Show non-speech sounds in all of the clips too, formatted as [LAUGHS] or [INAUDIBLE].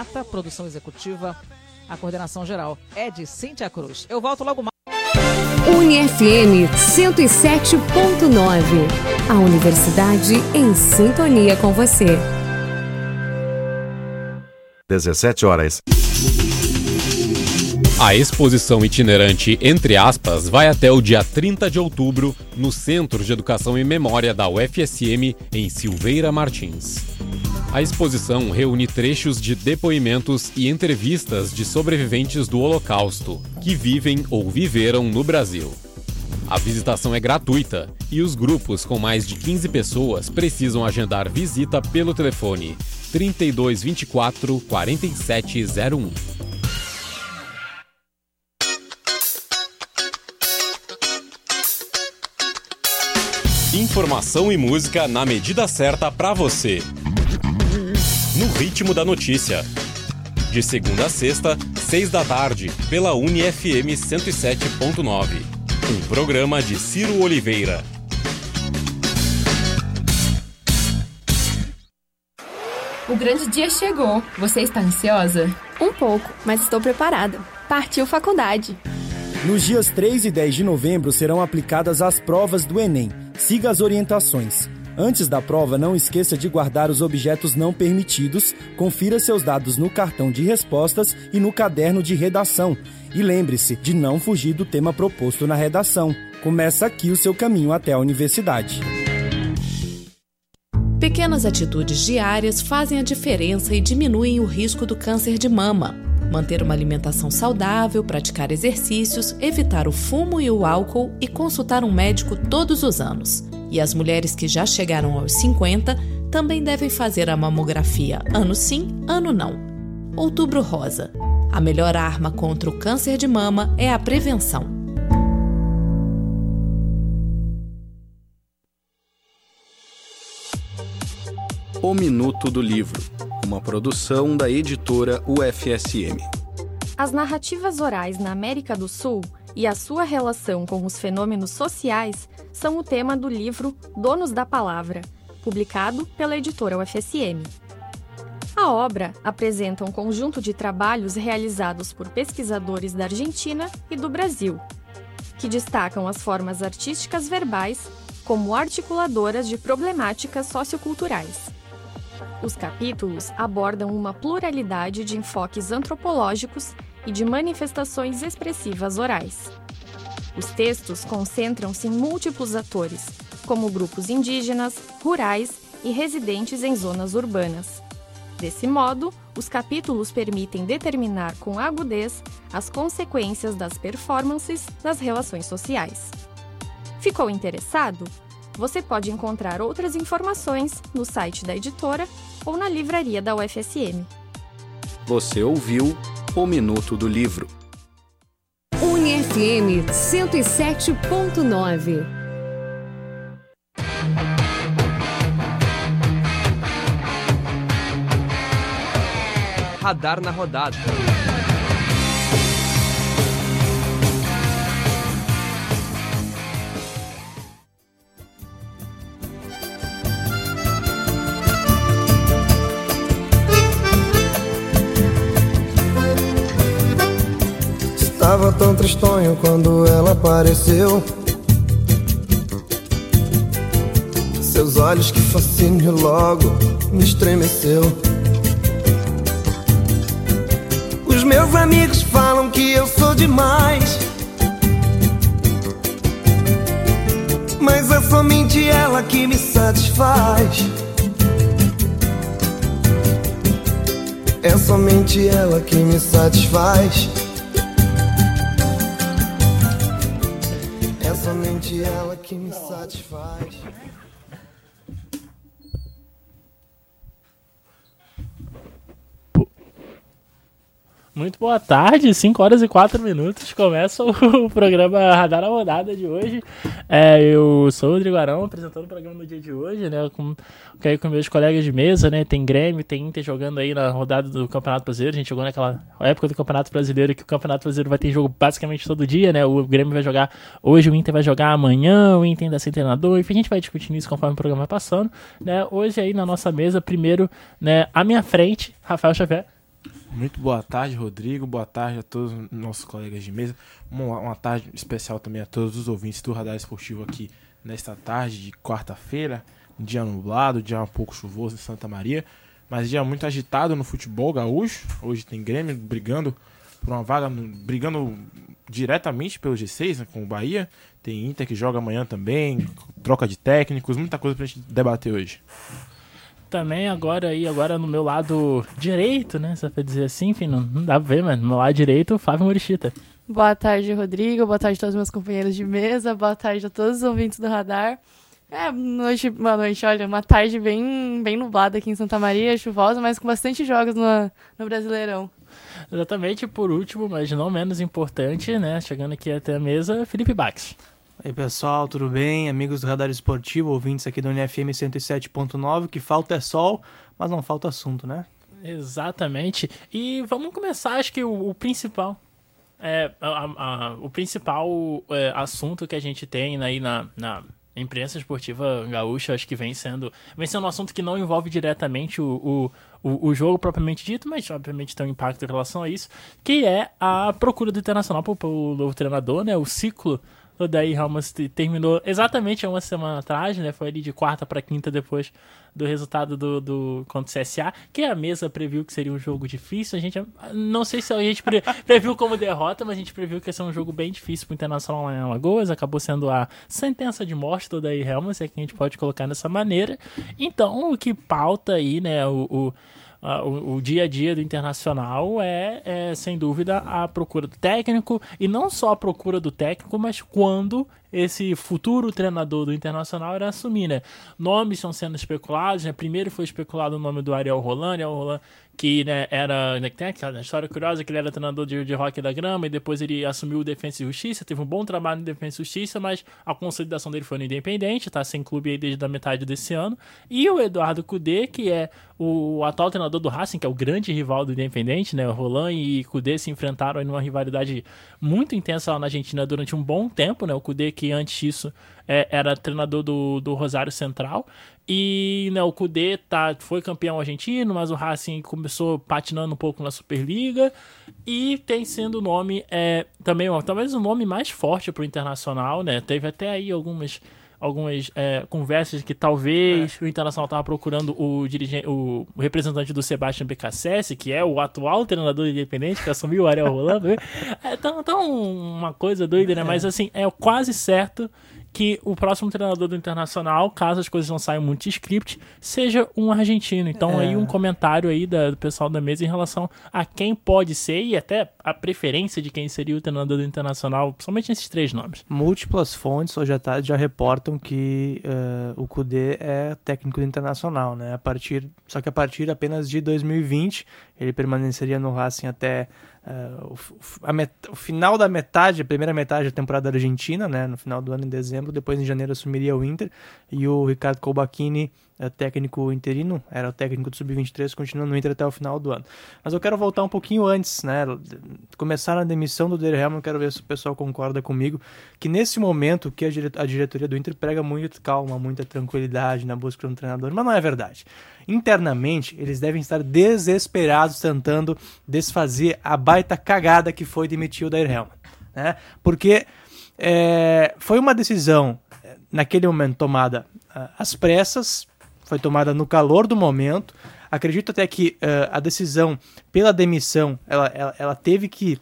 Ata, produção executiva, a coordenação geral é de Cíntia Cruz. Eu volto logo mais. UniFM 107.9. A universidade em sintonia com você. 17 horas. A exposição itinerante Entre Aspas vai até o dia 30 de outubro no Centro de Educação e Memória da UFSM, em Silveira Martins. A exposição reúne trechos de depoimentos e entrevistas de sobreviventes do Holocausto que vivem ou viveram no Brasil. A visitação é gratuita e os grupos com mais de 15 pessoas precisam agendar visita pelo telefone 3224 4701. Informação e música na medida certa para você. No ritmo da notícia. De segunda a sexta, seis da tarde, pela UniFM 107.9. Um programa de Ciro Oliveira. O grande dia chegou. Você está ansiosa? Um pouco, mas estou preparada. Partiu faculdade. Nos dias 3 e 10 de novembro serão aplicadas as provas do Enem. Siga as orientações. Antes da prova, não esqueça de guardar os objetos não permitidos, confira seus dados no cartão de respostas e no caderno de redação. E lembre-se de não fugir do tema proposto na redação. Começa aqui o seu caminho até a universidade. Pequenas atitudes diárias fazem a diferença e diminuem o risco do câncer de mama. Manter uma alimentação saudável, praticar exercícios, evitar o fumo e o álcool e consultar um médico todos os anos. E as mulheres que já chegaram aos 50 também devem fazer a mamografia ano sim, ano não. Outubro Rosa. A melhor arma contra o câncer de mama é a prevenção. O Minuto do Livro, uma produção da editora UFSM. As narrativas orais na América do Sul e a sua relação com os fenômenos sociais são o tema do livro Donos da Palavra, publicado pela editora UFSM. A obra apresenta um conjunto de trabalhos realizados por pesquisadores da Argentina e do Brasil, que destacam as formas artísticas verbais como articuladoras de problemáticas socioculturais. Os capítulos abordam uma pluralidade de enfoques antropológicos e de manifestações expressivas orais. Os textos concentram-se em múltiplos atores, como grupos indígenas, rurais e residentes em zonas urbanas. Desse modo, os capítulos permitem determinar com agudez as consequências das performances nas relações sociais. Ficou interessado? Você pode encontrar outras informações no site da editora ou na livraria da UFSM. Você ouviu o Minuto do Livro. UniFM 107.9. Radar na rodada. Estava tão tristonho quando ela apareceu. Seus olhos que fascínio logo me estremeceu. Os meus amigos falam que eu sou demais. Mas é somente ela que me satisfaz. É somente ela que me satisfaz. Que me satisfaz. Muito boa tarde, 5 horas e 4 minutos. Começa o [LAUGHS] programa Radar Rodada de hoje. É, eu sou o Rodrigo Arão, apresentando o programa no dia de hoje, né? Com, com, com meus colegas de mesa, né? Tem Grêmio, tem Inter jogando aí na rodada do Campeonato Brasileiro. A gente jogou naquela época do Campeonato Brasileiro que o Campeonato Brasileiro vai ter jogo basicamente todo dia, né? O Grêmio vai jogar hoje, o Inter vai jogar amanhã, o Inter ainda sem treinador. Enfim, a gente vai discutindo isso conforme o programa vai passando, né? Hoje aí na nossa mesa, primeiro, né? À minha frente, Rafael Xavier. Muito boa tarde, Rodrigo. Boa tarde a todos os nossos colegas de mesa. Uma, uma tarde especial também a todos os ouvintes do Radar Esportivo aqui nesta tarde de quarta-feira. Dia nublado, dia um pouco chuvoso em Santa Maria, mas dia muito agitado no futebol gaúcho. Hoje tem Grêmio brigando por uma vaga, brigando diretamente pelo G6 né, com o Bahia. Tem Inter que joga amanhã também, troca de técnicos, muita coisa pra gente debater hoje. Também agora aí, agora no meu lado direito, né? Só pra dizer assim, enfim, não, não dá pra ver, mas no meu lado direito, Flávio Morichita. Boa tarde, Rodrigo. Boa tarde a todos os meus companheiros de mesa. Boa tarde a todos os ouvintes do Radar. É, noite, boa noite, olha, uma tarde bem, bem nublada aqui em Santa Maria, chuvosa, mas com bastante jogos no, no Brasileirão. Exatamente, por último, mas não menos importante, né? Chegando aqui até a mesa, Felipe Bax. E aí pessoal, tudo bem? Amigos do Radar Esportivo, ouvintes aqui do NFM 107.9, que falta é sol, mas não falta assunto, né? Exatamente. E vamos começar, acho que o, o principal. É, a, a, o principal é, assunto que a gente tem aí na, na imprensa esportiva gaúcha, acho que vem sendo, vem sendo um assunto que não envolve diretamente o, o, o, jogo propriamente dito, mas obviamente tem um impacto em relação a isso, que é a procura do Internacional o novo treinador, né? O ciclo o Daí Ramos terminou exatamente há uma semana atrás, né? Foi ali de quarta para quinta depois do resultado do, do contra o CSA, que a mesa previu que seria um jogo difícil. A gente não sei se a gente pre, [LAUGHS] previu como derrota, mas a gente previu que ia ser um jogo bem difícil para o Internacional lá em Alagoas. Acabou sendo a sentença de morte do Daí Ramos, é que a gente pode colocar dessa maneira. Então, o que pauta aí, né? o, o o, o, dia a dia do internacional é, é, sem dúvida, a procura do técnico, e não só a procura do técnico, mas quando esse futuro treinador do Internacional irá assumir, né? Nomes estão sendo especulados, né? Primeiro foi especulado o nome do Ariel Roland, Ariel Roland que né, era, né, tem aquela história curiosa que ele era treinador de, de hockey da grama e depois ele assumiu o Defensa e Justiça, teve um bom trabalho no Defensa e Justiça, mas a consolidação dele foi no Independente, tá sem clube aí desde a metade desse ano, e o Eduardo Cudê, que é o atual treinador do Racing, que é o grande rival do Independente, né, o Roland e Cudê se enfrentaram em uma rivalidade muito intensa lá na Argentina durante um bom tempo, né, o Cudê que antes disso é, era treinador do, do Rosário Central. E né, o Kudê tá, foi campeão argentino, mas o Racing começou patinando um pouco na Superliga. E tem sendo o nome é, também, talvez o nome mais forte para o Internacional. Né? Teve até aí algumas algumas é, conversas que talvez é. o Internacional estava procurando o dirigente, o, representante do Sebastian BKSS, que é o atual treinador independente que assumiu o Ariel Rolando. [LAUGHS] é tão, tão uma coisa doida, né? É. Mas assim, é quase certo que o próximo treinador do Internacional, caso as coisas não saiam muito de script, seja um argentino. Então é. aí um comentário aí da, do pessoal da mesa em relação a quem pode ser e até a preferência de quem seria o treinador do Internacional, somente nesses três nomes. Múltiplas fontes hoje à tarde já reportam que uh, o Cudê é técnico do Internacional, né? A partir, só que a partir apenas de 2020 ele permaneceria no Racing até Uh, o, met, o, final da metade, a primeira metade da temporada argentina, né, no final do ano, em dezembro, depois em janeiro assumiria o Inter, e o Ricardo Colbachini, é, técnico interino, era o técnico do Sub-23, continua no Inter até o final do ano. Mas eu quero voltar um pouquinho antes, né, começar na demissão do Dele Helman, quero ver se o pessoal concorda comigo, que nesse momento que a, a diretoria do Inter prega muito calma, muita tranquilidade na busca de um treinador, mas não é verdade internamente eles devem estar desesperados tentando desfazer a baita cagada que foi demitir o Dair Helman. Né? Porque é, foi uma decisão, é, naquele momento, tomada uh, às pressas, foi tomada no calor do momento. Acredito até que uh, a decisão pela demissão, ela, ela, ela teve que.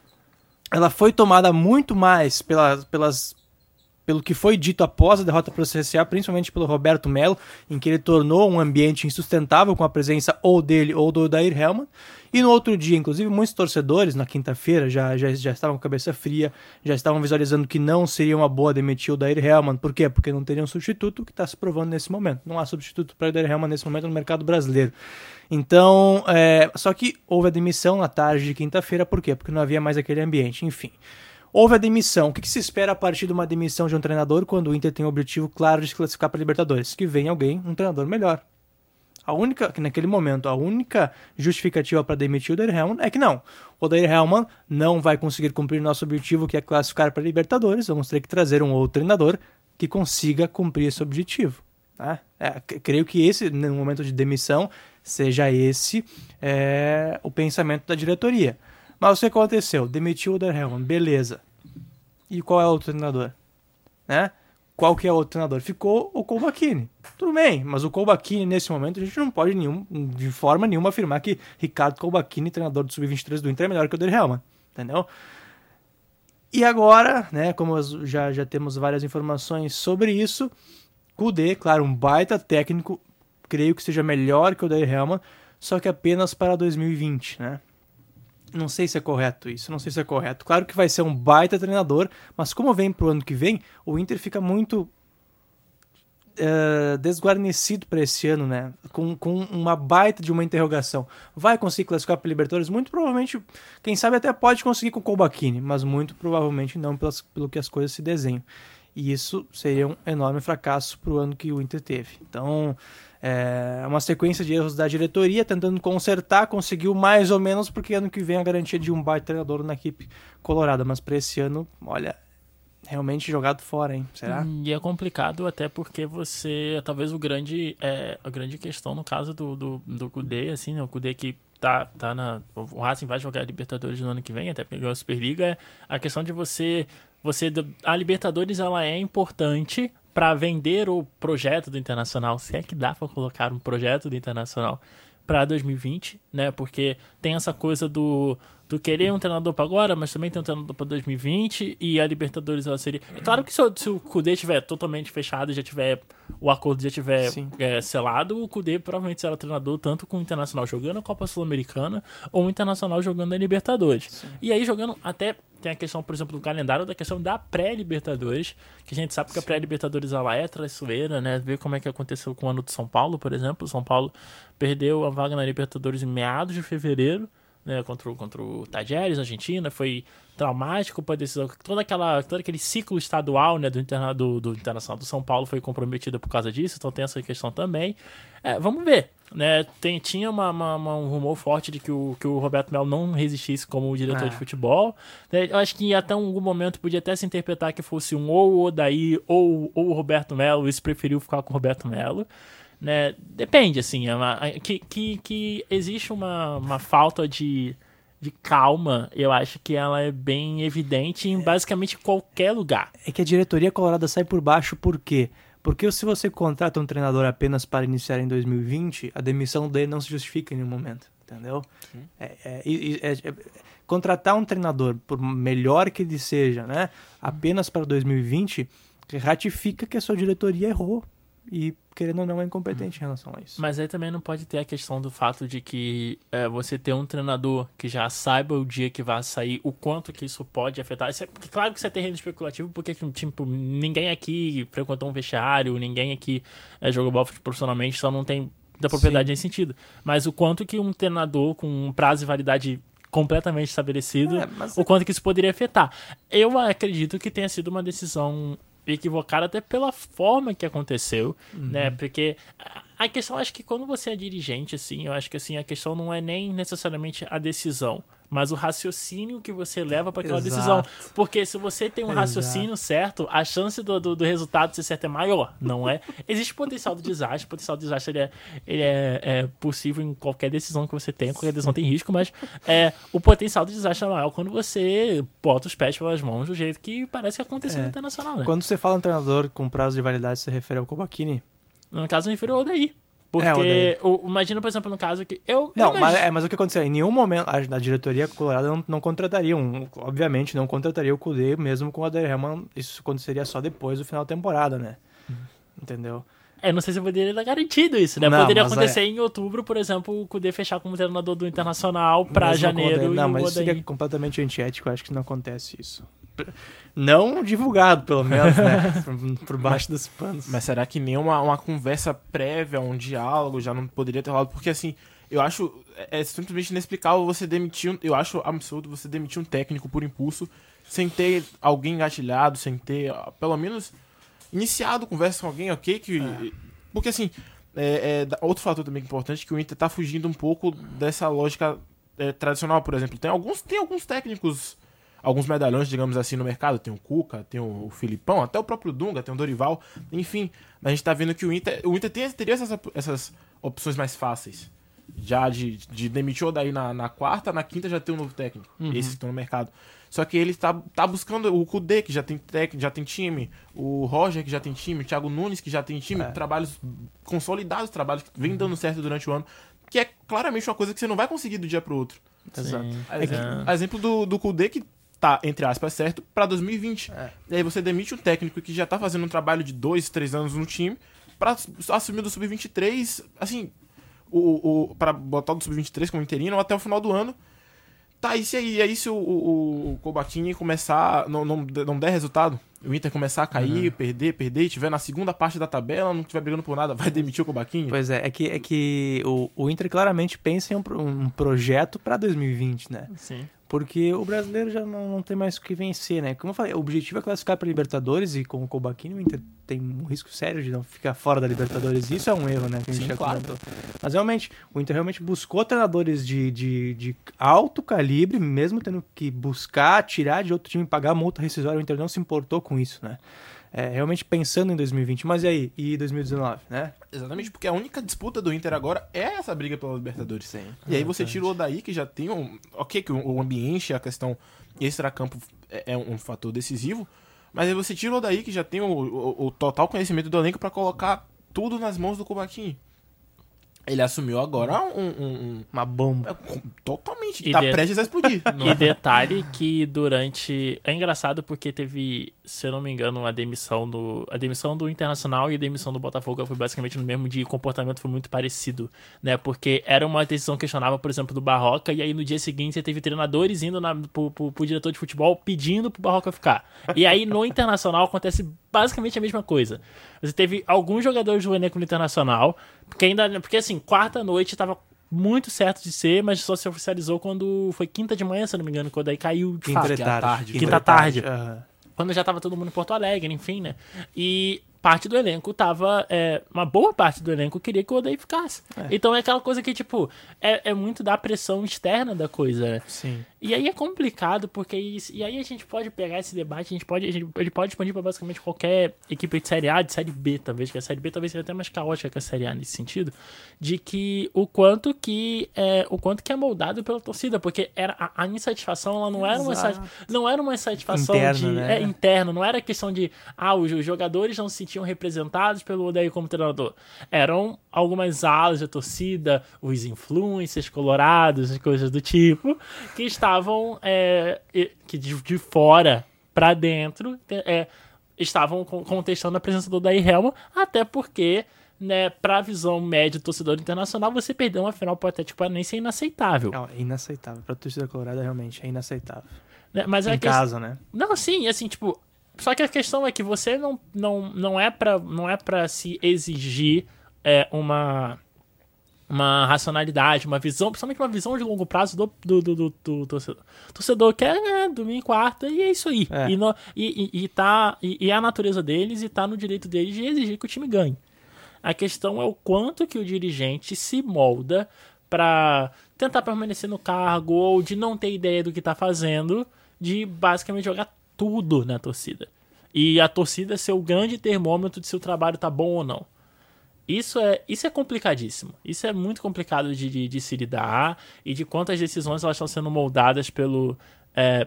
Ela foi tomada muito mais pela, pelas pelo que foi dito após a derrota para o CSA, principalmente pelo Roberto Melo, em que ele tornou um ambiente insustentável com a presença ou dele ou do Odair Helman. E no outro dia, inclusive, muitos torcedores, na quinta-feira, já, já, já estavam com a cabeça fria, já estavam visualizando que não seria uma boa demitir o Odair Helman. Por quê? Porque não teria um substituto que está se provando nesse momento. Não há substituto para o Odair Helman nesse momento no mercado brasileiro. Então, é, só que houve a demissão na tarde de quinta-feira, por quê? Porque não havia mais aquele ambiente. Enfim. Houve a demissão. O que, se espera a partir de uma demissão de um treinador quando o Inter tem o objetivo claro de se classificar para a Libertadores? Que venha alguém, um treinador melhor. A única, que naquele momento, a única justificativa para demitir o Odair Helman é que não. O Odair Helman não vai conseguir cumprir nosso objetivo, que é classificar para a Libertadores. Vamos ter que trazer um outro treinador que consiga cumprir esse objetivo. Né? É, creio que esse, no momento de demissão, seja esse é, o pensamento da diretoria. Mas o que aconteceu? Demitiu o Oderhelman, beleza. E qual é o outro treinador? Né? Qual que é o outro treinador? Ficou o Colbachini. Tudo bem, mas o Colbachini, nesse momento, a gente não pode nenhum, de forma nenhuma afirmar que Ricardo Colbachini, treinador do Sub-23 do Inter, é melhor que o Oderhelman. Entendeu? E agora, né, como já, já temos várias informações sobre isso, Kudê, claro, um baita técnico, creio que seja melhor que o Odair Helman, só que apenas para 2020, né? Não sei se é correto isso, não sei se é correto. Claro que vai ser um baita treinador, mas como vem pro ano que vem, o Inter fica muito uh, desguarnecido para esse ano, né? Com, com uma baita de uma interrogação. Vai conseguir classificar para Libertadores? Muito provavelmente, quem sabe até pode conseguir com o Colbachini, mas muito provavelmente não pelas, pelo que as coisas se desenham. E isso seria um enorme fracasso para o ano que o Inter teve. Então, é uma sequência de erros da diretoria, tentando consertar, conseguiu mais ou menos, porque ano que vem a garantia de um baita treinador na equipe colorada. Mas para esse ano, olha, realmente jogado fora, hein? Será? E é complicado até porque você, talvez o grande, é, a grande questão no caso do, do, do Kudê, assim, né? O Kudê que tá, tá na, o Racing vai jogar a Libertadores no ano que vem, até ganhou a Superliga, é a questão de você, você, a Libertadores ela é importante para vender o projeto do Internacional, se é que dá para colocar um projeto do Internacional para 2020, né? Porque tem essa coisa do, do querer um treinador para agora, mas também tem um treinador para 2020 e a Libertadores ela seria. É claro que se, se o Kudê estiver totalmente fechado, já tiver o acordo já tiver é, selado, o Kudê provavelmente será treinador tanto com o Internacional jogando a Copa Sul-Americana ou o Internacional jogando a Libertadores. Sim. E aí jogando até tem a questão, por exemplo, do calendário, da questão da pré-Libertadores, que a gente sabe que a pré-Libertadores ela é traiçoeira, né? Ver como é que aconteceu com o ano do São Paulo, por exemplo. O São Paulo perdeu a vaga na Libertadores em meados de fevereiro, né? Contra, o, contra o Tajeres, Argentina. Foi traumático para a decisão. Toda aquela, todo aquele ciclo estadual né, do, interna, do, do Internacional do São Paulo foi comprometido por causa disso, então tem essa questão também. É, vamos ver. Né, tem, tinha uma, uma, uma, um rumor forte de que o, que o Roberto Melo não resistisse como diretor de futebol. Né, eu acho que até algum momento podia até se interpretar que fosse um ou o Odaí ou, ou o Roberto Melo, isso preferiu ficar com o Roberto Melo. Né, depende, assim, é uma, que, que, que existe uma, uma falta de de calma, eu acho que ela é bem evidente em basicamente qualquer lugar. É que a diretoria colorada sai por baixo por quê? Porque se você contrata um treinador apenas para iniciar em 2020, a demissão dele não se justifica em nenhum momento, entendeu? É, é, é, é, contratar um treinador, por melhor que ele seja, né, apenas para 2020, ratifica que a sua diretoria errou e querendo ou não é incompetente em relação a isso. Mas aí também não pode ter a questão do fato de que é, você ter um treinador que já saiba o dia que vai sair, o quanto que isso pode afetar. Isso é, claro que isso é terreno especulativo, porque tipo, ninguém aqui frequentou um vestiário, ninguém aqui é, jogou bola profissionalmente, só não tem da propriedade Sim. nesse sentido. Mas o quanto que um treinador com um prazo de validade completamente estabelecido, é, o quanto que isso poderia afetar. Eu acredito que tenha sido uma decisão equivocado até pela forma que aconteceu, uhum. né? Porque a questão, acho que quando você é dirigente, assim, eu acho que assim, a questão não é nem necessariamente a decisão mas o raciocínio que você leva para aquela Exato. decisão. Porque se você tem um Exato. raciocínio certo, a chance do, do, do, resultado ser certo é maior, não é? [LAUGHS] Existe potencial de desastre, o potencial de desastre ele é, ele é, é, possível em qualquer decisão que você tenha, qualquer decisão tem risco, mas é, o potencial de desastre é maior quando você bota os pés pelas mãos do jeito que parece que aconteceu é. no Internacional, né? Quando você fala um treinador com prazo de validade, você refere ao Kobachini? No caso, eu refiro ao daí. Porque, é, o, imagina, por exemplo, no caso que eu. Não, eu mas, é, mas o que aconteceu? Em nenhum momento a, a diretoria colorada não, não contrataria, um, obviamente, não contrataria o Kudê mesmo com o Adair Helman. Isso aconteceria só depois do final da temporada, né? Uhum. Entendeu? É, não sei se poderia dar garantido isso, né? Não, Poderia acontecer é... em outubro, por exemplo, o Kudê fechar como treinador do Internacional pra mesmo janeiro. Não, mas isso é completamente antiético, acho que não acontece isso. Não divulgado, pelo menos, né? [LAUGHS] por, baixo dos panos. Mas será que nem uma, uma conversa prévia, um diálogo já não poderia ter rolado? Porque, assim, eu acho é, é simplesmente inexplicável você demitir. Eu acho absurdo você demitir um técnico por impulso sem ter alguém engatilhado, sem ter, pelo menos, iniciado conversa com alguém, ok? Que, é. Porque, assim, é, é, outro fator também importante é que o Inter tá fugindo um pouco dessa lógica é, tradicional, por exemplo. Tem alguns, tem alguns técnicos alguns medalhões, digamos assim, no mercado. Tem o Cuca, tem o Filipão, até o próprio Dunga, tem o Dorival. Enfim, a gente tá vendo que o Inter, o Inter tem, teria essas, essas opções mais fáceis. já de, de demitir o Odaí na, na quarta, na quinta já tem um novo técnico. Uhum. Esses que estão no mercado. Só que ele tá, tá buscando o Kudê, que já tem técnico, já tem time, o Roger, que já tem time, o Thiago Nunes, que já tem time, É. trabalhos consolidados, trabalhos que vem dando certo durante o ano, que é claramente uma coisa que você não vai conseguir do dia pro outro. Exato. Exemplo, exemplo do, do Kudê, que tá, entre aspas, certo, pra 2020. E aí você demite um técnico que já tá fazendo um trabalho de dois, três anos no time, pra assumir do Sub-23, assim, o, o, pra botar o do Sub-23 como interino até o final do ano. Tá, e se aí, e aí se o, o, o Kobatini começar, não, não, não der resultado, o Inter começar a cair, Uhum. perder, perder, e tiver na segunda parte da tabela, não estiver brigando por nada, vai demitir o Kobatini? Pois é, é que, é que o, o Inter claramente pensa em um, um projeto para 2020, né? Sim. Porque o brasileiro já não, não tem mais o que vencer, né? Como eu falei, o objetivo é classificar para Libertadores e com o Kobaquini o Inter tem um risco sério de não ficar fora da Libertadores. Isso é um erro, né? Que a gente Sim, já claro. comentou. Mas realmente, o Inter realmente buscou treinadores de, de, de alto calibre, mesmo tendo que buscar, tirar de outro time, pagar multa rescisória. O Inter não se importou com isso, né? É, realmente pensando em 2020. Mas e aí? E 2019, né? Exatamente, porque a única disputa do Inter agora é essa briga pela Libertadores. Sim. E aí você exatamente. tira o Odaí, que já tem um. Ok, que o o ambiente, a questão extra-campo é é um fator decisivo. Mas aí você tira o Odaí, que já tem o, o- o total conhecimento do elenco pra colocar tudo nas mãos do Kobaquinho. Ele assumiu agora um. um- um- Uma bomba. totalmente. E tá de- prestes a explodir. [LAUGHS] E detalhe que durante. É engraçado porque teve, se eu não me engano, a demissão do. A demissão do Internacional e a demissão do Botafogo foi basicamente no mesmo dia e o comportamento foi muito parecido, né? Porque era uma decisão questionável, por exemplo, do Barroca, e aí no dia seguinte você teve treinadores indo na, pro, pro, pro diretor de futebol pedindo pro Barroca ficar. E aí no Internacional acontece basicamente a mesma coisa. Você teve alguns jogadores do elenco no Internacional, porque ainda. Porque assim, quarta-noite tava muito certo de ser, mas só se oficializou quando foi quinta de manhã, se não me engano, quando aí caiu de Quinta tarde. Quinta, Quinta de tarde. tarde, aham. Quando já tava todo mundo em Porto Alegre, enfim, né? E parte do elenco tava. é, uma boa parte do elenco queria que o Odaí ficasse. Então é aquela coisa que, tipo, é, é muito da pressão externa da coisa, né? Sim. E aí é complicado, porque isso, e aí a gente pode pegar esse debate, a gente pode, a gente, ele pode expandir para basicamente qualquer equipe de Série A, de Série B, talvez, que a Série B talvez seja até mais caótica que a Série A nesse sentido, de que o quanto que é, o quanto que é moldado pela torcida, porque era a, a insatisfação, ela não era uma Exato. não era uma insatisfação Interna, de né? é, interna, não era questão de ah, os, os jogadores não se sentiam representados pelo Odair como treinador. Eram algumas alas da torcida, os influencers colorados e coisas do tipo, que estavam é, e- que de, de fora pra dentro é, estavam con- contestando a presença do Odair Helma, até porque né, pra visão média do torcedor internacional, você perder uma final pro Atlético Paranaense é inaceitável. Não, é inaceitável. Pra torcida colorada, realmente, é inaceitável. Né, Mas em a que- casa, né? Não, sim, assim, tipo. Só que a questão é que você não, não, não é pra não é para se exigir é, uma uma racionalidade, uma visão, principalmente uma visão de longo prazo do, do, do, do- do torcedor. O torcedor quer ganhar domingo e quarta e é isso aí. É. E, no- e, e, e tá, e, e é a natureza deles e tá no direito deles de exigir que o time ganhe. A questão é o quanto que o dirigente se molda pra tentar permanecer no cargo ou de não ter ideia do que tá fazendo, de basicamente jogar tudo na torcida. E a torcida ser o grande termômetro de se o trabalho tá bom ou não. Isso é, isso é complicadíssimo. Isso é muito complicado de, de, de se lidar e de quantas decisões elas estão sendo moldadas pelo, é,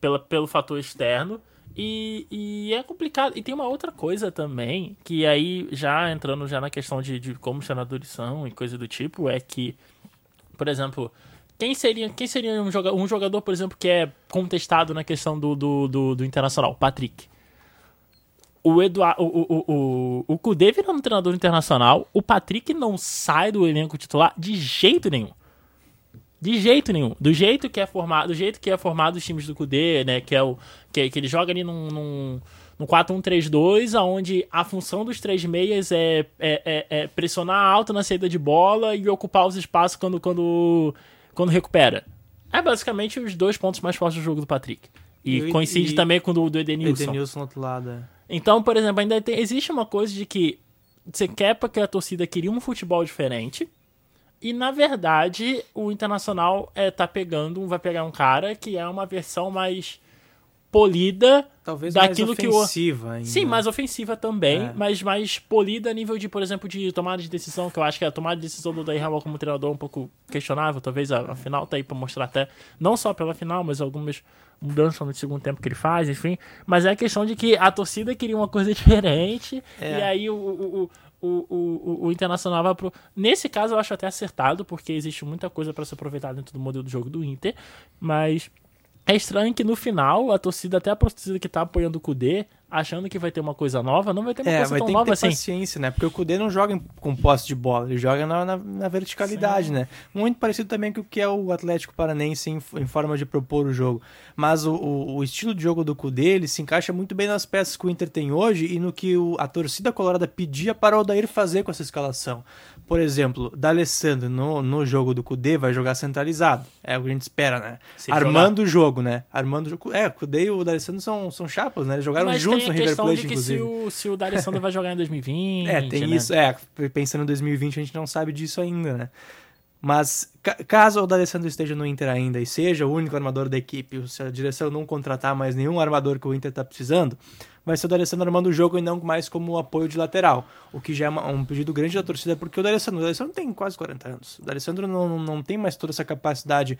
pela, pelo fator externo. E, e é complicado. E tem uma outra coisa também, que aí, já entrando já na questão de, de como os treinadores são e coisa do tipo, é que, por exemplo, quem seria, quem seria um, um jogador, por exemplo, que é contestado na questão do, do, do, do Internacional? Patrick o Eduardo, o, o, o, o Kudê virando treinador internacional, o Patrick não sai do elenco titular de jeito nenhum. De jeito nenhum. Do jeito que é formado, do jeito que é formado os times do Kudê, né, que é o que, que ele joga ali num, num, num 4-1-3-2, aonde a função dos três meias é, é, é, é pressionar alto na saída de bola e ocupar os espaços quando quando quando recupera. É basicamente os dois pontos mais fortes do jogo do Patrick. E, E- coincide e- também com o do, do Edenilson. Edenilson do outro lado, é. Então, por exemplo, ainda tem- existe uma coisa de que você quer porque a torcida queria um futebol diferente. E na verdade, o Internacional é, tá pegando, vai pegar um cara que é uma versão mais polida Talvez daquilo mais que ofensiva o ainda. Sim, mais ofensiva também, É. mas mais polida a nível de, por exemplo, de tomada de decisão, que eu acho que a tomada de decisão do Daí Ramal como treinador é um pouco questionável, talvez a, a final tá aí pra mostrar até, não só pela final, mas algumas mudanças no segundo tempo que ele faz, enfim, mas é a questão de que a torcida queria uma coisa [LAUGHS] diferente, É. e aí o, o, o o, o, Internacional vai pro. Nesse caso, eu acho até acertado, porque existe muita coisa para se aproveitar dentro do modelo do jogo do Inter. Mas é estranho que no final, a torcida, até a torcida que tá apoiando o Kudê, achando que vai ter uma coisa nova, não vai ter uma É, coisa vai tão ter nova que ter assim. paciência, né? Porque o Kudê não joga em- com posse de bola, ele joga na, na, na verticalidade, né? Muito parecido também com o que é o Atlético Paranense em, em forma de propor o jogo. Mas o, o, o estilo de jogo do Kudê, ele se encaixa muito bem nas peças que o Inter tem hoje e no que o- a torcida colorada pedia para o Odair fazer com essa escalação. Por exemplo, D'Alessandro no, no jogo do Kudê vai jogar centralizado. É o que a gente espera, né? Armando o jogo, né? Armando o jogo. É, o Kudê e o D'Alessandro são, são chapas, né? Eles jogaram Mas juntos tem no River questão Plate, de que inclusive. se o, se o D'Alessandro vai jogar em [LAUGHS] 2020. É, tem né? isso. É, pensando em 2020, a gente não sabe disso ainda, né? Mas ca- caso o D'Alessandro esteja no Inter ainda e seja o único armador da equipe, se a direção não contratar mais nenhum armador que o Inter tá precisando, vai ser o D'Alessandro armando o jogo e não mais como apoio de lateral. O que já é um pedido grande da torcida, porque o D'Alessandro, o D'Alessandro tem quase 40 anos. O D'Alessandro não, não tem mais toda essa capacidade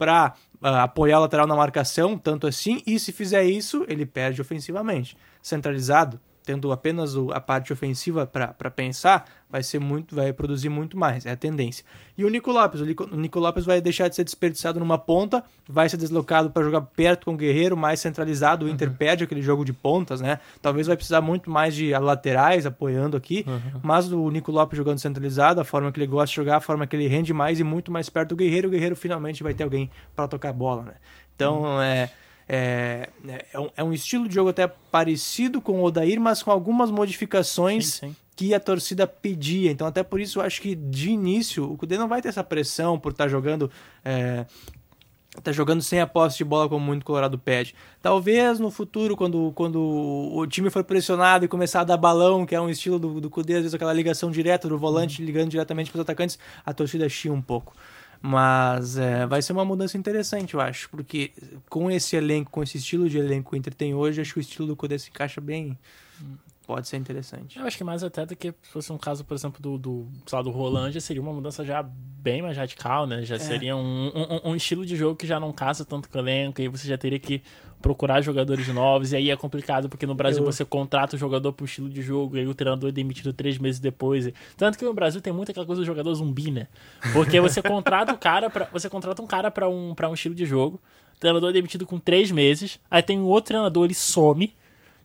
para apoiar o lateral na marcação, tanto assim, e se fizer isso, ele perde ofensivamente. Centralizado, tendo apenas a parte ofensiva para pensar, vai ser muito, vai produzir muito mais, é a tendência. E o Nico Lopes, o Nico, Lopes vai deixar de ser desperdiçado numa ponta, vai ser deslocado para jogar perto com o Guerreiro, mais centralizado, o Inter perde aquele jogo de pontas, né? Talvez vai precisar muito mais de laterais apoiando aqui, mas o Nico Lopes jogando centralizado, a forma que ele gosta de jogar, a forma que ele rende mais e muito mais perto do Guerreiro, o Guerreiro finalmente vai ter alguém para tocar a bola, né? Então, é é, é, um, é um estilo de jogo até parecido com o Odair, mas com algumas modificações Sim, sim. que a torcida pedia. Então, até por isso, eu acho que de início o Kudê não vai ter essa pressão por estar jogando. É, tá jogando sem a posse de bola como muito Colorado pede. Talvez no futuro, quando, quando o time for pressionado e começar a dar balão, que é um estilo do, do Kudê, às vezes aquela ligação direta do volante ligando diretamente para os atacantes, a torcida chia um pouco. Mas é, vai ser uma mudança interessante, eu acho, porque com esse elenco, com esse estilo de elenco que o Inter tem hoje, acho que o estilo do Kudê se encaixa bem. Pode ser interessante. Eu acho que mais até do que se fosse um caso, por exemplo, do, do, sei lá, do Roland, já seria uma mudança já bem mais radical, né? Já É. seria um, um, um estilo de jogo que já não caça tanto com o elenco, e aí você já teria que procurar jogadores novos, e aí é complicado, porque no Brasil Eu- você contrata o jogador pro estilo de jogo, e aí o treinador é demitido três meses depois. e- Tanto que no Brasil tem muito aquela coisa do jogador zumbi, né? Porque você contrata o cara para Você contrata um cara pra um, pra um estilo de jogo, o treinador é demitido com três meses, aí tem um outro treinador, ele some.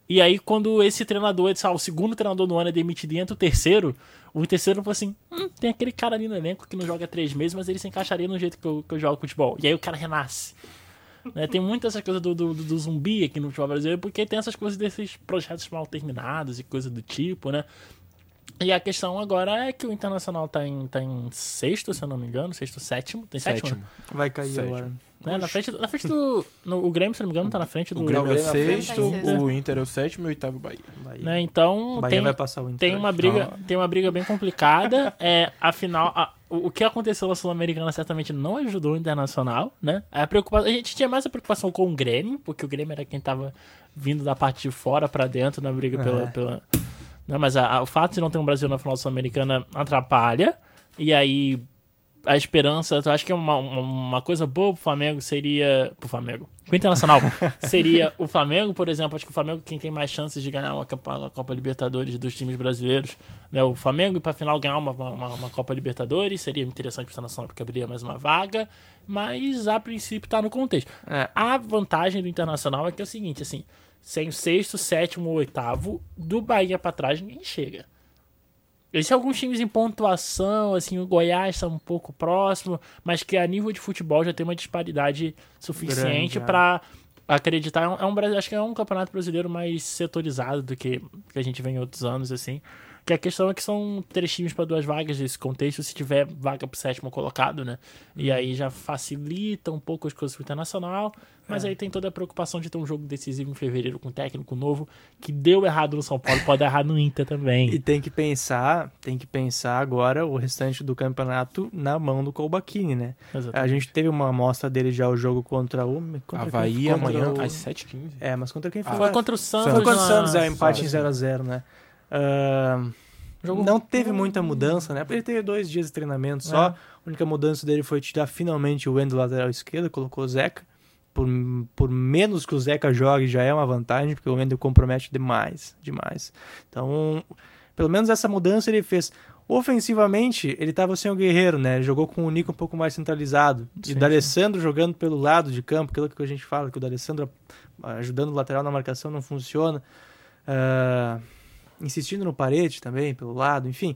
E aí, quando esse treinador, lá, o segundo treinador do ano é demitido e entra o terceiro, o terceiro fala assim: hum, tem aquele cara ali no elenco que não joga três meses, mas ele se encaixaria no jeito que eu, que eu jogo futebol. E aí o cara renasce. Né, Tem muito essa coisa do, do- do zumbi aqui no futebol brasileiro, porque tem essas coisas desses projetos mal terminados e coisa do tipo, né? E a questão agora é que o Internacional tá em, tá em sexto, se eu não me engano, sexto, sétimo. Tem sétimo? Sétimo. Vai cair Sétimo. agora. Né? Na frente, na frente do. no- o Grêmio, se não me engano, tá na frente do. O Grêmio é o Grêmio é sexto, frente. o Inter é o sétimo e o oitavo Bahia. né? Então Bahia tem, vai passar o Inter. tem uma briga, tem uma briga bem complicada. é, afinal, a- o, o que aconteceu na Sul-Americana certamente não ajudou o Internacional, né? A, preocupação, a gente tinha mais a preocupação com o Grêmio, porque o Grêmio era quem tava vindo da parte de fora pra dentro na briga pela. É. pela né? Mas a- a- o fato de não ter um Brasil na final sul-americana atrapalha. E aí a esperança, eu acho que uma, uma, uma coisa boa pro Flamengo seria. Pro Flamengo. Pro Internacional [LAUGHS] seria o Flamengo, por exemplo. Acho que o Flamengo quem tem mais chances de ganhar uma Copa, uma Copa Libertadores dos times brasileiros. Né? O Flamengo, e pra final ganhar uma, uma, uma Copa Libertadores, seria interessante pro Internacional porque abriria mais uma vaga. Mas a princípio tá no contexto. É. A vantagem do Internacional é que é o seguinte, assim, sem o sexto, sétimo ou oitavo, do Bahia pra trás ninguém chega. Existem alguns times em pontuação, assim, o Goiás está um pouco próximo, mas que a nível de futebol já tem uma disparidade suficiente Grande, é. para acreditar. É um, é um acho que é um campeonato brasileiro mais setorizado do que, que a gente vê em outros anos, assim. Que a questão é que são três times para duas vagas nesse contexto, se tiver vaga pro sétimo colocado, né? E Uhum. aí já facilita um pouco as coisas pro internacional. Mas É. aí tem toda a preocupação de ter um jogo decisivo em fevereiro com um técnico novo, que deu errado no São Paulo, pode dar errado no Inter também. E tem que pensar, tem que pensar agora o restante do campeonato na mão do Colbachini, né? Exatamente. A gente teve uma amostra dele já o jogo contra o contra Havaí amanhã o- às 7h15. É, mas contra quem foi? Foi contra o Santos Foi contra o Santos, é, empate em Santos. 0 a 0 né? Ah, Não teve muita mudança, né? Ele teve dois dias de treinamento só. É. A única mudança dele foi tirar finalmente o Wendel lateral esquerdo, colocou o Zeca. Por, por menos que o Zeca jogue já é uma vantagem, porque o Wendel compromete demais, demais. Então, pelo menos essa mudança ele fez. Ofensivamente, ele estava sem o Guerreiro, né? Ele jogou com o Nico um pouco mais centralizado. e Sim, o D'Alessandro jogando pelo lado de campo, aquilo que a gente fala, que o D'Alessandro ajudando o lateral na marcação não funciona. Ah, insistindo no parede também, pelo lado, enfim.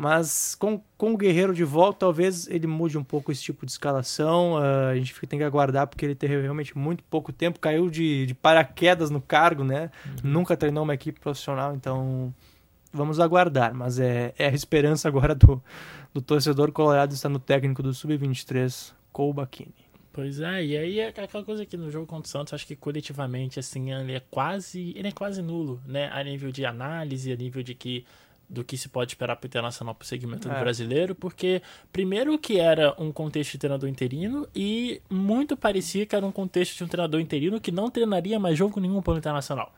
Mas com, com o Guerreiro de volta, talvez ele mude um pouco esse tipo de escalação. Ah, a gente tem que aguardar, porque ele teve realmente muito pouco tempo, caiu de, de paraquedas no cargo, né? Nunca treinou uma equipe profissional, então vamos aguardar. Mas é, é a esperança agora do, do torcedor colorado estar no técnico do Sub-23, Colbachini. Pois é, e aí é aquela coisa que no jogo contra o Santos, acho que coletivamente, assim, ele é quase. Ele é quase nulo, né? A nível de análise, a nível de que. Do que se pode esperar para o Internacional pro segmento do É. brasileiro, porque primeiro que era um contexto de treinador interino e muito parecia que era um contexto de um treinador interino que não treinaria mais jogo nenhum para o Internacional.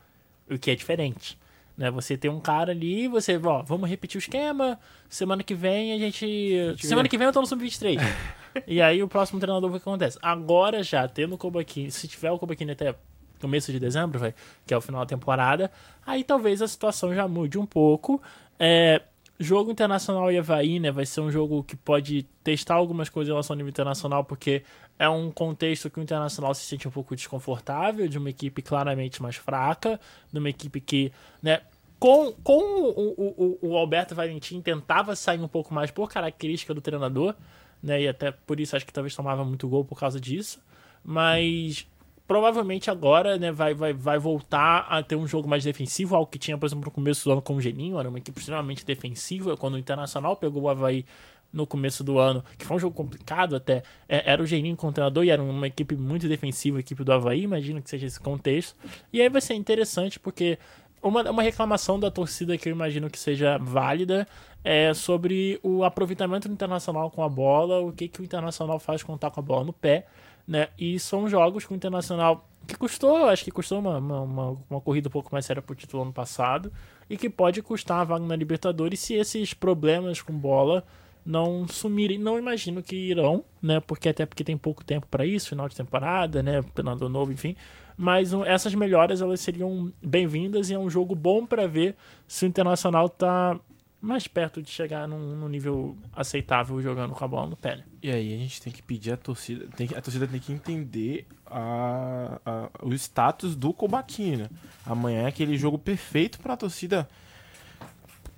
O que é diferente. Né? Você tem um cara ali, você, ó, vamos repetir o esquema, semana que vem a gente. semana vê. que vem eu tô no Sub-23. [LAUGHS] e aí o próximo treinador, o que acontece? Agora já, tendo o Kobaquini, se tiver o Kobaquini até começo de dezembro, vai, que é o final da temporada, aí talvez a situação já mude um pouco. É, jogo internacional e Havaí, né? Vai ser um jogo que pode testar algumas coisas em relação ao nível internacional, porque é um contexto que o internacional se sente um pouco desconfortável, de uma equipe claramente mais fraca, de uma equipe que, né? Com, com o, o, o- Alberto Valentim tentava sair um pouco mais por característica do treinador, né? E até por isso acho que talvez tomava muito gol por causa disso. Mas provavelmente agora né, vai, vai, vai voltar a ter um jogo mais defensivo, algo que tinha, por exemplo, no começo do ano com o Geninho, era uma equipe extremamente defensiva. Quando o Internacional pegou o Havaí no começo do ano, que foi um jogo complicado até, é, era o Geninho com o treinador e era uma equipe muito defensiva, a equipe do Havaí, imagino que seja esse contexto. E aí vai ser interessante porque uma, uma reclamação da torcida que eu imagino que seja válida é sobre o aproveitamento do Internacional com a bola, o que, que o Internacional faz quando tá com a bola no pé, né? E são jogos com o Internacional que custou, acho que custou uma, uma, uma, corrida um pouco mais séria pro título ano passado e que pode custar a vaga na Libertadores se esses problemas com bola não sumirem. Não imagino que irão, né? Porque até porque tem pouco tempo para isso, final de temporada, né? Treinador novo, enfim. Mas um, essas melhoras elas seriam bem-vindas e é um jogo bom para ver se o Internacional tá mais perto de chegar num, num nível aceitável jogando com a bola no pé. né? E aí a gente tem que pedir a torcida, tem que- a torcida tem que entender a, a- o status do Kobaquini, né? Amanhã é aquele jogo perfeito pra torcida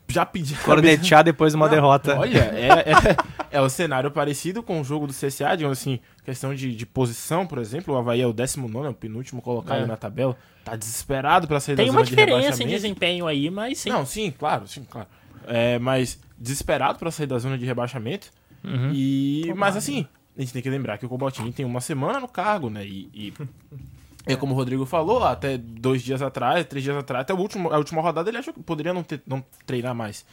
já pedir Cornetear depois de uma derrota. Olha, é, é, é o cenário parecido com o jogo do CSA, digamos assim, questão de, de posição, por exemplo, o Havaí é o 19 é o penúltimo colocado É. na tabela, tá desesperado pra sair Tem da uma zona de diferença em rebaixamento. desempenho aí, mas sim. Não, sim, claro, sim, claro. É, mas desesperado pra sair da zona de rebaixamento. Uhum. E, mas assim, a gente tem que lembrar que o Cobaltini tem uma semana no cargo, né? E, e [LAUGHS] é como o Rodrigo falou, até dois dias atrás, três dias atrás, até o último, a última rodada ele achou que poderia não, ter, não treinar mais.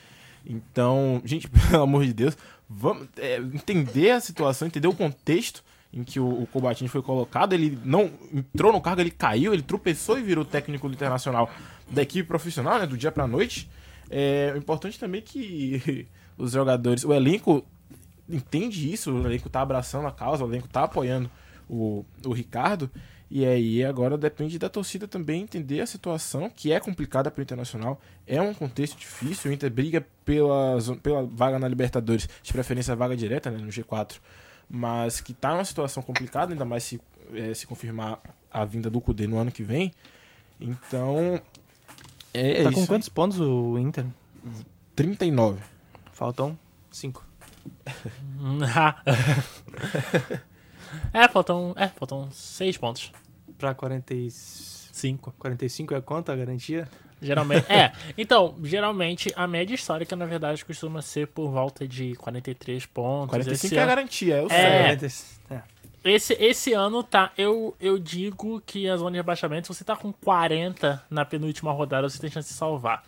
Então, gente, [LAUGHS] pelo amor de Deus, vamos é, entender a situação, entender o contexto em que o, o Cobatini foi colocado. Ele não entrou no cargo, ele caiu, ele tropeçou e virou técnico do Internacional da equipe profissional, né? Do dia pra noite. É importante também é que [LAUGHS] os jogadores, o elenco entende isso, o elenco tá abraçando a causa, o elenco tá apoiando o, o Ricardo. E aí agora depende da torcida também entender a situação, que é complicada para o Internacional. É um contexto difícil, o Inter briga pela, pela vaga na Libertadores, de preferência vaga direta, né, no G4. Mas que tá numa situação complicada, ainda mais se, eh, se confirmar a vinda do Cudê no ano que vem. Então. É, tá isso com quantos pontos o Inter? 39. Faltam 5. [LAUGHS] é, faltam, é, faltam seis pontos. Pra 45. 45 é quanto a garantia? Geralmente. é. [LAUGHS] Então, geralmente a média histórica, na verdade, costuma ser por volta de 43 pontos. 45 esse é a garantia, eu É. sei. É. Esse, esse ano tá. Eu, eu digo que a zona de rebaixamento, se você tá com 40 na penúltima rodada, você tem chance de salvar.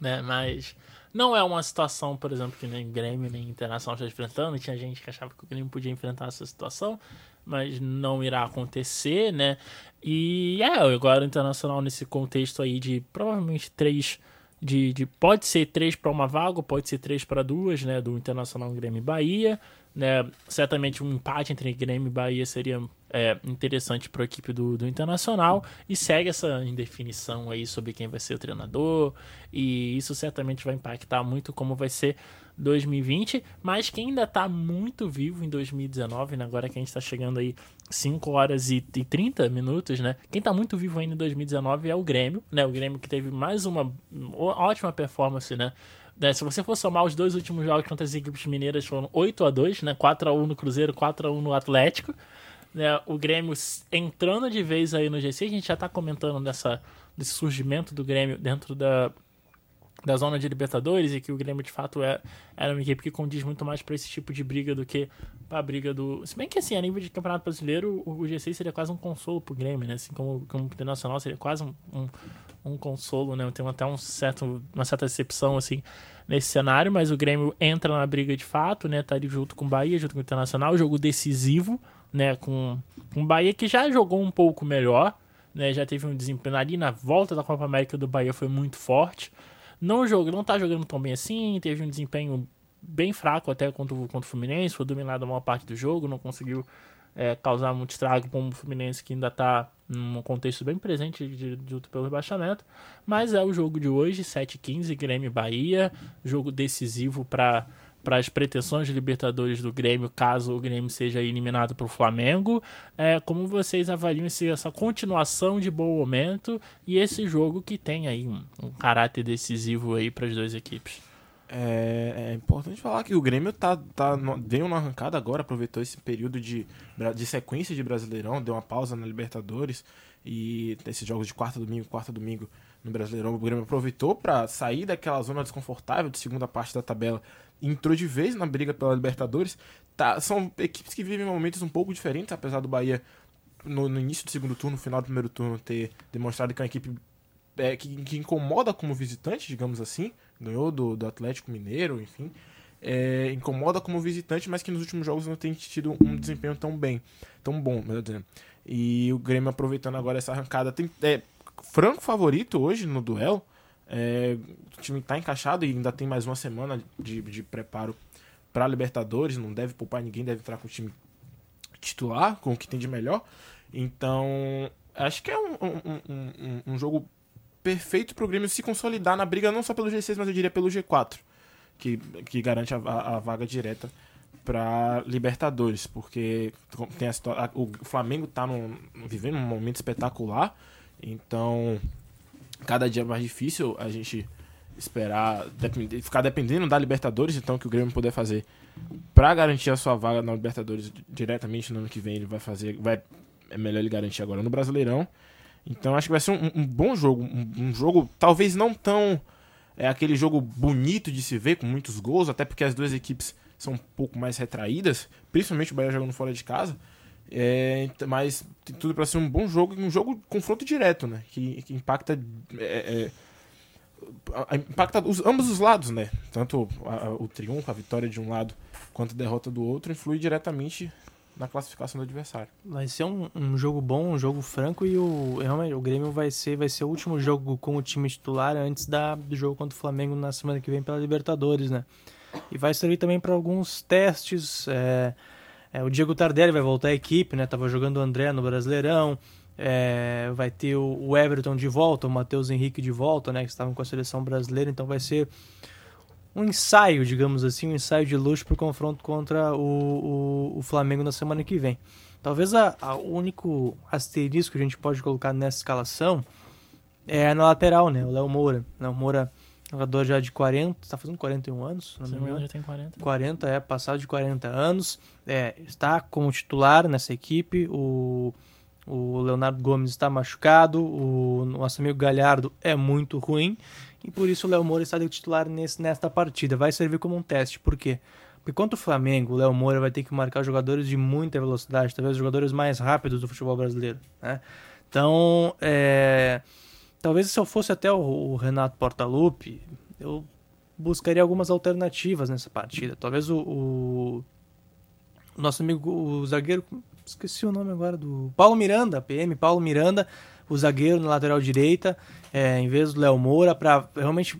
Né? Mas não é uma situação, por exemplo, que nem Grêmio nem Internacional está enfrentando. Tinha gente que achava que o Grêmio podia enfrentar essa situação, mas não irá acontecer, né? E é, agora o Internacional nesse contexto aí de provavelmente três. De, de, pode ser três para uma vaga, pode ser três para duas, né? Do Internacional Grêmio Bahia. Né, certamente um empate entre Grêmio e Bahia seria é, interessante para a equipe do, do Internacional e segue essa indefinição aí sobre quem vai ser o treinador e isso certamente vai impactar muito como vai ser 2020, mas quem ainda está muito vivo em 2019, né, agora que a gente está chegando aí 5 horas e, e 30 minutos, né? Quem está muito vivo ainda em 2019 é o Grêmio, né? O Grêmio que teve mais uma ótima performance, né? Né, se você for somar os dois últimos jogos contra as equipes mineiras, foram 8 a 2 né? 4 a 1 no Cruzeiro, 4 a 1 no Atlético. Né, o Grêmio entrando de vez aí no GC, a gente já está comentando dessa, desse surgimento do Grêmio dentro da, da zona de Libertadores e que o Grêmio de fato é, era uma equipe que condiz muito mais para esse tipo de briga do que para a briga do. Se bem que assim, a nível de Campeonato Brasileiro, o, o G6 seria quase um consolo pro Grêmio, né? Assim como, como o Internacional seria quase um, um, um consolo, né? Tem até um certo, uma certa decepção assim nesse cenário, mas o Grêmio entra na briga de fato, né? Tá ali junto com o Bahia, junto com o Internacional, jogo decisivo, né? Com, com o Bahia que já jogou um pouco melhor, né? Já teve um desempenho ali na volta da Copa América do Bahia foi muito forte. Não jogo, não tá jogando tão bem assim, teve um desempenho bem fraco até contra, o- contra o Fluminense, foi dominado a maior parte do jogo, não conseguiu é, causar muito estrago como o Fluminense que ainda tá num contexto bem presente de, luta pelo rebaixamento, mas é o jogo de hoje, 7h15, Grêmio Bahia, jogo decisivo para para as pretensões de Libertadores do Grêmio, caso o Grêmio seja eliminado pelo Flamengo. É, como vocês avaliam esse, essa continuação de bom momento e esse jogo que tem aí um, um caráter decisivo aí para as duas equipes? É, é importante falar que o Grêmio tá, tá, deu uma arrancada agora, aproveitou esse período de, de sequência de Brasileirão, deu uma pausa na Libertadores e esses jogos de quarta domingo, quarta domingo no Brasileirão, o Grêmio aproveitou para sair daquela zona desconfortável de segunda parte da tabela entrou de vez na briga pela Libertadores. Tá, são equipes que vivem momentos um pouco diferentes, apesar do Bahia no, no início do segundo turno, no final do primeiro turno, ter demonstrado que é uma equipe é, que, que incomoda como visitante, digamos assim. Ganhou do, do Atlético Mineiro, enfim. É, incomoda como visitante, mas que nos últimos jogos não tem tido um desempenho tão bem, tão bom. E o Grêmio aproveitando agora essa arrancada. Tem, é, franco favorito hoje no duelo. É, o time está encaixado e ainda tem mais uma semana de, de preparo para Libertadores. Não deve poupar ninguém, deve entrar com o time titular, com o que tem de melhor. Então, acho que é um, um, um, um- jogo perfeito pro Grêmio se consolidar na briga, não só pelo G6, mas eu diria pelo G4, que, que garante a, a- vaga direta para Libertadores, porque tem a, o Flamengo tá num- vivendo um momento espetacular, então cada dia é mais difícil a gente esperar, depend- ficar dependendo da Libertadores, então que o Grêmio puder fazer para garantir a sua vaga na Libertadores diretamente no ano que vem, ele vai fazer, vai é melhor ele garantir agora no Brasileirão. Então acho que vai ser um, um bom jogo, um, um jogo talvez não tão é aquele jogo bonito de se ver com muitos gols, até porque as duas equipes são um pouco mais retraídas, principalmente o Bahia jogando fora de casa. É, ent- mas tem tudo para ser um bom jogo, um jogo confronto direto, né? Que, que impacta é, é, impacta os- ambos os lados, né? Tanto a- a- o triunfo, a vitória de um lado, quanto a derrota do outro, influi diretamente na classificação do adversário. Vai ser um, um jogo bom, um jogo franco e o, realmente, o Grêmio vai ser, vai ser o último jogo com o time titular antes da, do jogo contra o Flamengo na semana que vem pela Libertadores, né? E vai servir também para alguns testes. é, é, o Diego Tardelli vai voltar à equipe, né? Tava jogando o André no Brasileirão. é, vai ter o, Everton de volta, o Matheus Henrique de volta, né? Que estavam com a seleção brasileira. Então vai ser um ensaio, digamos assim, um ensaio de luxo para o confronto contra o, o, o Flamengo na semana que vem. Talvez a, a único asterisco que a gente pode colocar nessa escalação é na lateral, né? O Léo Moura. Léo Moura, jogador já de 40, está fazendo 41 anos, se não me engano. já tem 40. 40, é, passado de 40 anos. É, está como titular nessa equipe. O, O Leonardo Gomes está machucado, o nosso amigo Galhardo é muito ruim e por isso o Léo Moura está de titular nesse, nesta partida. Vai servir como um teste, por quê? Porque contra o Flamengo, o Léo Moura vai ter que marcar jogadores de muita velocidade, talvez os jogadores mais rápidos do futebol brasileiro. Né? Então, é... talvez se eu fosse até o, o Renato Portaluppi, eu buscaria algumas alternativas nessa partida. Talvez o, o, nosso amigo, o zagueiro, esqueci o nome agora do Paulo Miranda, PM Paulo Miranda, o zagueiro na lateral direita, é, em vez do Léo Moura, para realmente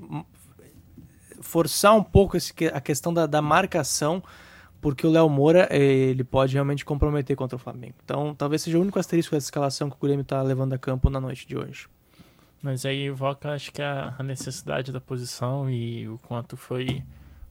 forçar um pouco esse, a questão da, da marcação, porque o Léo Moura ele pode realmente comprometer contra o Flamengo. Então, talvez seja o único asterisco dessa escalação que o Grêmio está levando a campo na noite de hoje. Mas aí evoca, acho que a, a necessidade da posição e o quanto foi.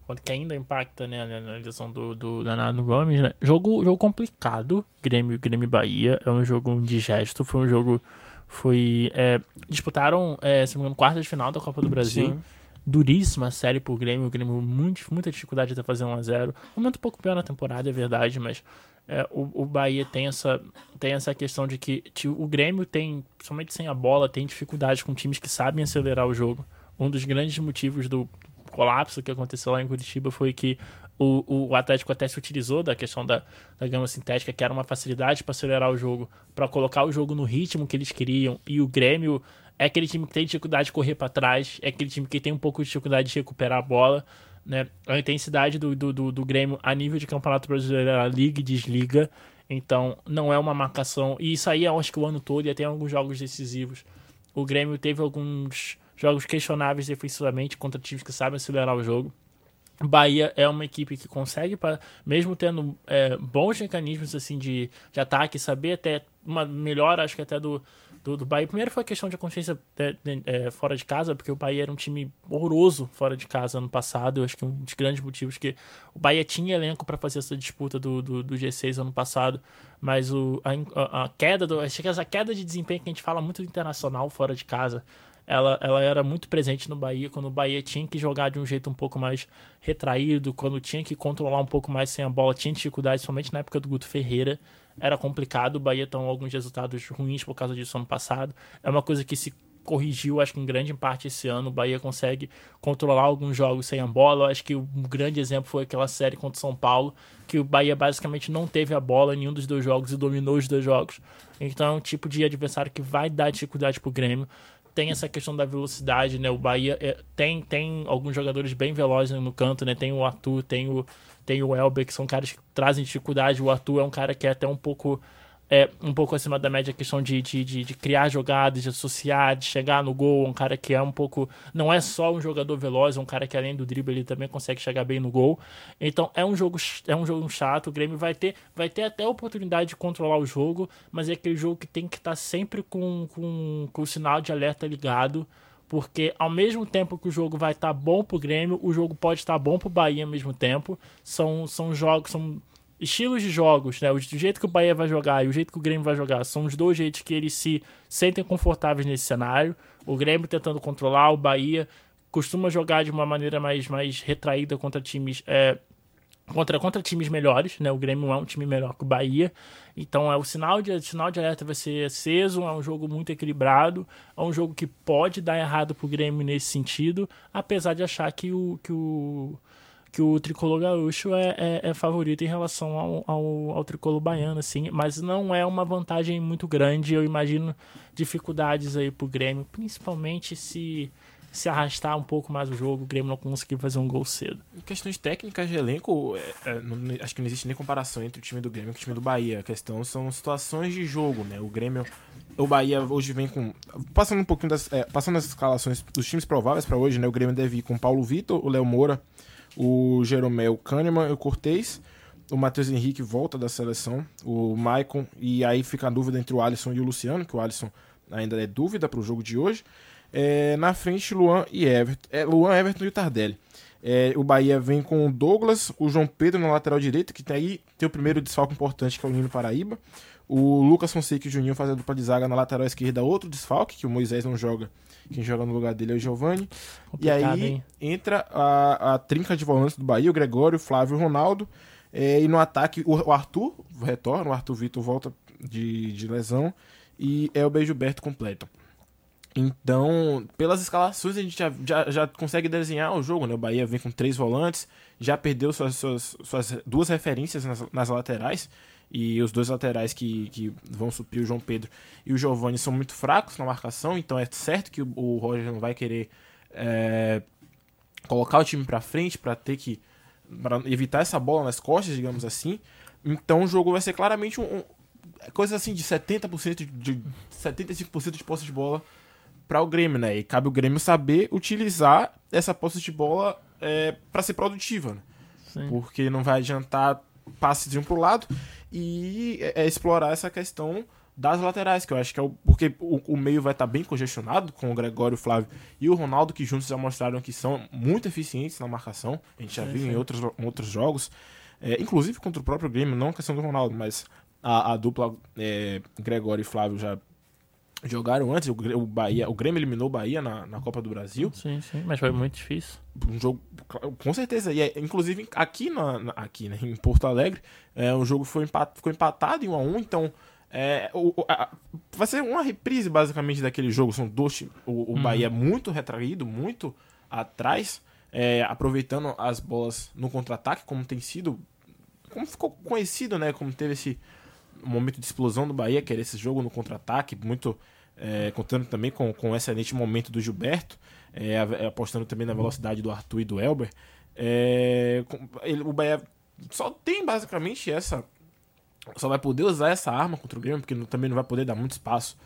Quanto que ainda impacta né, na lesão do, do Leonardo Gomes. Né? Jogo, jogo complicado, Grêmio Grêmio Bahia. É um jogo indigesto, foi um jogo. Foi. É, disputaram, é, se não me engano, quarta de final da Copa do Brasil. Sim duríssima série pro Grêmio. O Grêmio muito, muita dificuldade de fazer 1x0. Momento um pouco pior na temporada, é verdade, mas é, o, o Bahia tem essa, tem essa questão de que o Grêmio tem, somente sem a bola, tem dificuldade com times que sabem acelerar o jogo. Um dos grandes motivos do colapso que aconteceu lá em Curitiba foi que o, o Atlético até se utilizou da questão da, da gama sintética, que era uma facilidade para acelerar o jogo, para colocar o jogo no ritmo que eles queriam, e o Grêmio é aquele time que tem dificuldade de correr para trás, é aquele time que tem um pouco de dificuldade de recuperar a bola. Né? A intensidade do, do, do, do Grêmio a nível de campeonato brasileiro ela liga e desliga. Então não é uma marcação. E isso aí eu acho que o ano todo e até alguns jogos decisivos. O Grêmio teve alguns jogos questionáveis defensivamente contra times que sabem acelerar o jogo. Bahia é uma equipe que consegue, pra, mesmo tendo é, bons mecanismos assim de, de ataque, saber até uma melhor, acho que até do, do, do Bahia. Primeiro foi a questão de consciência é, é, fora de casa, porque o Bahia era um time horroroso fora de casa ano passado. Eu acho que um dos grandes motivos que o Bahia tinha elenco para fazer essa disputa do, do, do, G6 ano passado, mas o, a, a, queda do. Acho que essa queda de desempenho que a gente fala muito internacional fora de casa. Ela, ela era muito presente no Bahia, quando o Bahia tinha que jogar de um jeito um pouco mais retraído, quando tinha que controlar um pouco mais sem a bola, tinha dificuldade, somente na época do Guto Ferreira era complicado. O Bahia tem alguns resultados ruins por causa disso ano passado. É uma coisa que se corrigiu, acho que em grande parte esse ano. O Bahia consegue controlar alguns jogos sem a bola. Acho que um grande exemplo foi aquela série contra o São Paulo, que o Bahia basicamente não teve a bola em nenhum dos dois jogos e dominou os dois jogos. Então é um tipo de adversário que vai dar dificuldade pro Grêmio. Tem essa questão da velocidade, né? O Bahia é, tem, tem alguns jogadores bem velozes no canto, né? Tem o Arthur, tem o tem o Elber, que são caras que trazem dificuldade. O Arthur é um cara que é até um pouco é, um pouco acima da média a questão de, de, de, de, criar jogadas, de associar, de chegar no gol. Um cara que é um pouco. Não é só um jogador veloz, é um cara que além do drible ele também consegue chegar bem no gol. Então é um jogo, é um jogo chato. O Grêmio vai ter, vai ter até a oportunidade de controlar o jogo, mas é aquele jogo que tem que estar sempre com, com, com o sinal de alerta ligado porque ao mesmo tempo que o jogo vai estar tá bom pro Grêmio, o jogo pode estar tá bom pro Bahia ao mesmo tempo. São, são jogos, são estilos de jogos, né? O jeito que o Bahia vai jogar e o jeito que o Grêmio vai jogar são os dois jeitos que eles se sentem confortáveis nesse cenário. O Grêmio tentando controlar, o Bahia costuma jogar de uma maneira mais, mais retraída contra times é, contra, contra times melhores, né? O Grêmio é um time melhor que o Bahia. Então é o sinal de sinal de alerta vai ser aceso, é um jogo muito equilibrado, é um jogo que pode dar errado pro Grêmio nesse sentido, apesar de achar que o que o que o tricolor gaúcho é, é, é favorito em relação ao, ao, ao, tricolor baiano, assim, mas não é uma vantagem muito grande. Eu imagino dificuldades aí pro Grêmio, principalmente se se arrastar um pouco mais o jogo, o Grêmio não conseguir fazer um gol cedo. Em questões técnicas de elenco, é, é, não, acho que não existe nem comparação entre o time do Grêmio e o time do Bahia. A questão são situações de jogo, né? O Grêmio, o Bahia hoje vem com. Passando um pouquinho das. É, passando as escalações dos times prováveis para hoje, né? O Grêmio deve ir com Paulo Vitor, o Léo Moura, o Jeromel Kahneman e o Cortez. O Matheus Henrique volta da seleção, o Maicon, e aí fica a dúvida entre o Alisson e o Luciano, que o Alisson ainda é dúvida para o jogo de hoje. É, na frente, Luan e Everton. É, Luan, Everton e o Tardelli. É, o Bahia vem com o Douglas, o João Pedro na lateral direita, que tem aí tem o primeiro desfalque importante, que é o Nino Paraíba. O Lucas Fonseca e o Juninho fazendo dupla de zaga na lateral esquerda, outro desfalque, que o Moisés não joga. Quem joga no lugar dele é o Giovani. e aí hein? entra a, a trinca de volantes do Bahia, o Gregório, o Flávio e o Ronaldo. É, e no ataque, o, o Arthur retorna, o Arthur Vitor volta de, de lesão e é o Gilberto completo. Então, pelas escalações, a gente já, já, já, consegue desenhar o jogo, né? O Bahia vem com três volantes, já perdeu suas, suas, suas duas referências nas, nas, laterais, e os dois laterais que, que vão suprir o João Pedro e o Giovanni são muito fracos na marcação, então é certo que o, o Roger não vai querer é, colocar o time para frente para ter que para evitar essa bola nas costas, digamos assim. Então o jogo vai ser claramente um, um coisa assim de 70% de, de 75% de posse de bola para o Grêmio, né? E cabe o Grêmio saber utilizar essa posse de bola é, para ser produtiva, né? Porque não vai adiantar passes de um pro lado e é, é, explorar essa questão das laterais, que eu acho que é o. Porque o, o meio vai estar tá bem congestionado com o Gregório, o Flávio e o Ronaldo, que juntos já mostraram que são muito eficientes na marcação. A gente já sim, viu sim. em outros, em outros jogos, é, inclusive contra o próprio Grêmio, não a questão do Ronaldo, mas a, a dupla é, Gregório e Flávio já jogaram antes, o, Bahia, o Grêmio eliminou o Bahia na, na Copa do Brasil. Sim, sim, mas foi muito difícil. Um jogo, com certeza. E é, inclusive aqui, na, na, aqui né, [LAUGHS] em Porto Alegre, é, o jogo foi empat, ficou empatado em 1 a 1 então é, o, a, vai ser uma reprise basicamente daquele jogo. São dois. O, o uhum. Bahia muito retraído, muito atrás, é, aproveitando as bolas no contra-ataque, como tem sido. Como ficou conhecido, né? Como teve esse momento de explosão do Bahia, que era esse jogo no contra-ataque, muito é, contando também com, com um excelente momento do Gilberto, é, apostando também na velocidade do Arthur e do Elber. É, ele, o Bahia só tem basicamente essa. Só vai poder usar essa arma contra o Grêmio, porque não, também não vai poder dar muito espaço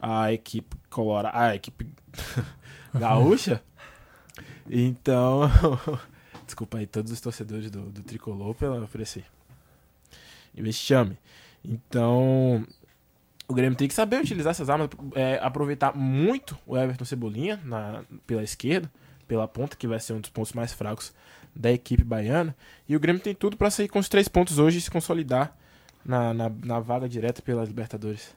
à equipe colora, à equipe [LAUGHS] gaúcha. Então, [LAUGHS] desculpa aí todos os torcedores do, do Tricolor pela, por esse vexame. Então, o Grêmio tem que saber utilizar essas armas, é, aproveitar muito o Everton Cebolinha na, pela esquerda, pela ponta, que vai ser um dos pontos mais fracos da equipe baiana. E o Grêmio tem tudo para sair com os três pontos hoje e se consolidar na, na, na vaga direta pela Libertadores.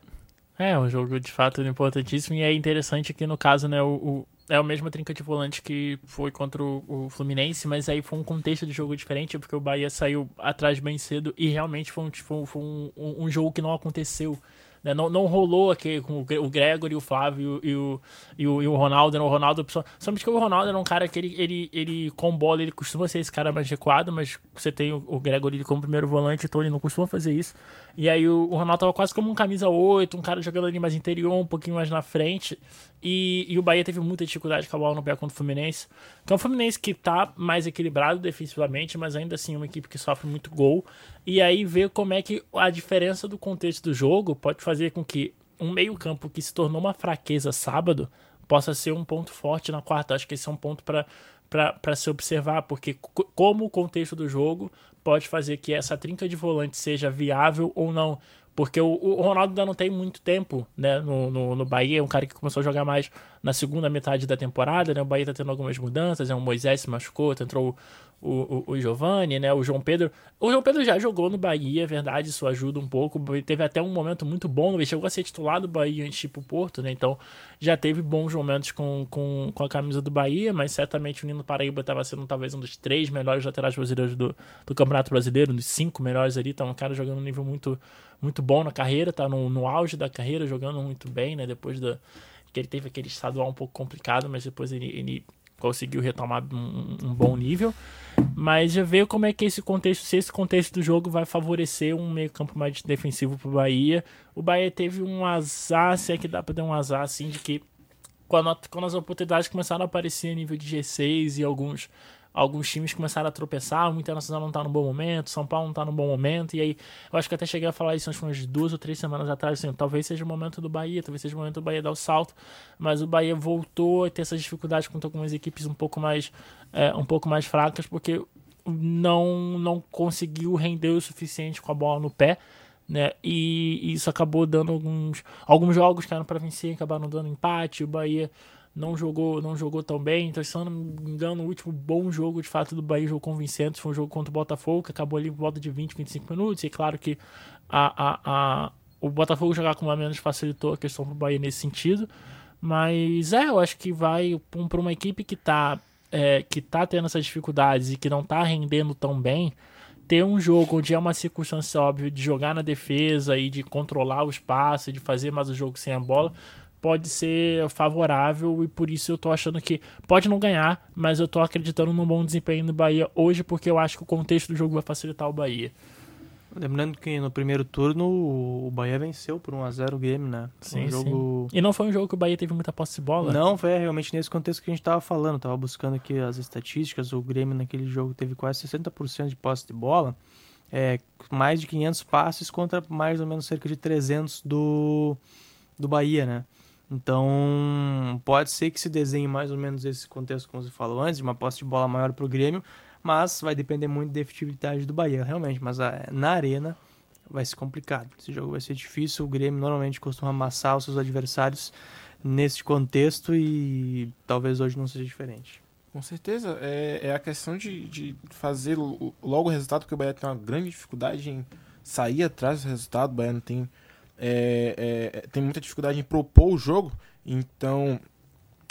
É, um jogo de fato importantíssimo e é interessante que no caso, né, o é a mesma trinca volante que foi contra o, o, Fluminense, mas aí foi um contexto de jogo diferente, porque o Bahia saiu atrás bem cedo e realmente foi um, foi, um, um, um jogo que não aconteceu né? Não, não rolou aqui com o Gregory, o Flávio e o, e o, e o Ronaldo. Né? O Ronaldo, somente que o Ronaldo era um cara que ele, ele, ele com bola, ele costuma ser esse cara mais recuado, mas você tem o, o Gregory como primeiro volante, então ele não costuma fazer isso. E aí o, o Ronaldo tava quase como um camisa 8, um cara jogando ali mais interior, um pouquinho mais na frente. E, e o Bahia teve muita dificuldade com a bola no pé contra o Fluminense. Que é um Fluminense que tá mais equilibrado defensivamente, mas ainda assim é uma equipe que sofre muito gol. E aí ver como é que a diferença do contexto do jogo pode fazer com que um meio-campo que se tornou uma fraqueza sábado possa ser um ponto forte na quarta. Acho que esse é um ponto para se observar, porque como o contexto do jogo pode fazer que essa trinca de volante seja viável ou não. Porque o, o Ronaldo ainda não tem muito tempo né, no, no, no, Bahia, é um cara que começou a jogar mais na segunda metade da temporada, né? O Bahia tá tendo algumas mudanças, é um Moisés se machucou, entrou o, o, o Giovanni, né? O João Pedro. O João Pedro já jogou no Bahia, é verdade, isso ajuda um pouco. Teve até um momento muito bom, ele chegou a ser titular do Bahia antes de ir Porto, né? Então já teve bons momentos com, com, com a camisa do Bahia, mas certamente o Nino Paraíba estava sendo talvez um dos três melhores laterais brasileiros do, do Campeonato Brasileiro, um dos cinco melhores ali. Então, um cara jogando um nível muito, muito bom na carreira, tá no, no auge da carreira, jogando muito bem, né? Depois da. Que ele teve aquele estadual um pouco complicado, mas depois ele, ele conseguiu retomar um, um, bom nível. Mas já veio como é que esse contexto, se esse contexto do jogo vai favorecer um meio campo mais defensivo para o Bahia. O Bahia teve um azar, se é que dá para dar um azar, assim, de que quando, quando as oportunidades começaram a aparecer a nível de G6 e alguns alguns times começaram a tropeçar, o Internacional não está no bom momento, São Paulo não está no bom momento, e aí eu acho que até cheguei a falar isso umas duas ou três semanas atrás, assim, talvez seja o momento do Bahia, talvez seja o momento do Bahia dar o salto, mas o Bahia voltou a ter essas dificuldades contra algumas equipes um pouco mais, é, um pouco mais fracas, porque não, não conseguiu render o suficiente com a bola no pé, né? E isso acabou dando alguns alguns jogos que eram para vencer, acabaram dando empate. O Bahia não jogou não jogou tão bem. Então, se não me engano, o último bom jogo de fato do Bahia, jogo convincente, foi um jogo contra o Botafogo, que acabou ali por volta de 20, 25 minutos. E claro que a, a, a, o Botafogo jogar com uma menos facilitou a questão do Bahia nesse sentido. Mas é, eu acho que vai para uma equipe que está é, que tá tendo essas dificuldades e que não está rendendo tão bem ter um jogo onde é uma circunstância óbvia de jogar na defesa e de controlar o espaço, de fazer mais o jogo sem a bola, pode ser favorável e por isso eu tô achando que pode não ganhar, mas eu tô acreditando num bom desempenho do Bahia hoje porque eu acho que o contexto do jogo vai facilitar o Bahia. Lembrando que no primeiro turno o Bahia venceu por 1x0 o game, né? Sim, um jogo... sim. E não foi um jogo que o Bahia teve muita posse de bola? Não, foi realmente nesse contexto que a gente tava falando. Tava buscando aqui as estatísticas. O Grêmio naquele jogo teve quase 60% de posse de bola. É, mais de 500 passes contra mais ou menos cerca de 300 do, do Bahia, né? Então, pode ser que se desenhe mais ou menos esse contexto, como você falou antes, de uma posse de bola maior para o Grêmio, mas vai depender muito da efetividade do Bahia, realmente. Mas a, na arena vai ser complicado. Esse jogo vai ser difícil. O Grêmio normalmente costuma amassar os seus adversários nesse contexto e talvez hoje não seja diferente. Com certeza. É, é a questão de, de fazer logo o resultado, porque o Bahia tem uma grande dificuldade em sair atrás do resultado. O Bahia não tem, é, é, tem muita dificuldade em propor o jogo. Então,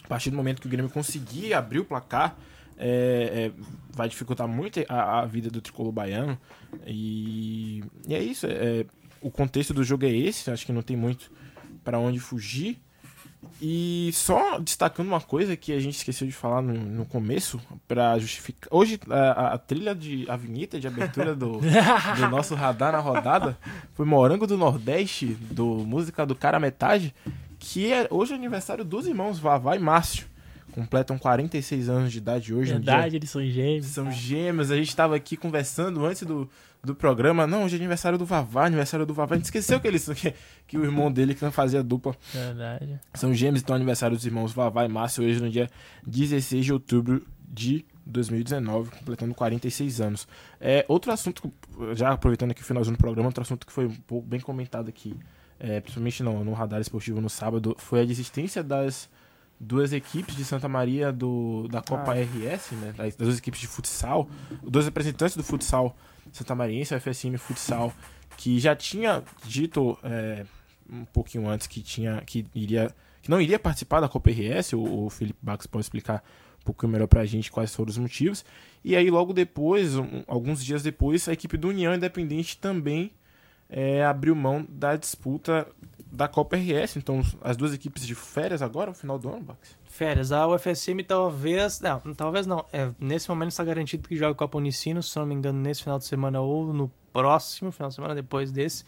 a partir do momento que o Grêmio conseguir abrir o placar, é, é, vai dificultar muito a, a, vida do tricolor baiano. E, e é isso. É, o contexto do jogo é esse. Acho que não tem muito para onde fugir. E só destacando uma coisa que a gente esqueceu de falar no, no começo, para justificar. Hoje, a, a, trilha de. a vinheta de abertura do, [LAUGHS] do nosso radar na rodada foi Morango do Nordeste, do Música do Cara Metade, que é hoje é aniversário dos irmãos Vavá e Márcio completam 46 anos de idade hoje. Verdade, eles são gêmeos. São gêmeos. A gente estava aqui conversando antes do, do programa. Não, hoje é aniversário do Vavá, aniversário do Vavá. A gente esqueceu que, eles, [LAUGHS] que, que o irmão dele que não fazia dupla. Verdade. São gêmeos, então aniversário dos irmãos Vavá e Márcio hoje no dia 16 de outubro de 2019, completando 46 anos. É, outro assunto, já aproveitando aqui o finalzinho do programa, outro assunto que foi um pouco bem comentado aqui, é, principalmente no, no radar esportivo no sábado, foi a desistência das duas equipes de Santa Maria do, da Copa ah. RS, né? Das, duas equipes de futsal, dois representantes do futsal Santa Mariense, o FSM Futsal, que já tinha dito é, um pouquinho antes que tinha que iria que não iria participar da Copa RS, o, o Felipe Bax pode explicar um pouquinho melhor pra gente quais foram os motivos. E aí logo depois, um, alguns dias depois, a equipe do União Independente também é, abriu mão da disputa da Copa RS. Então, as duas equipes de férias agora, no final do ano, Bax? Férias. A UFSM talvez. Não, talvez não. É, nesse momento está garantido que joga Copa Unicino, se não me engano, nesse final de semana ou no próximo final de semana, depois desse.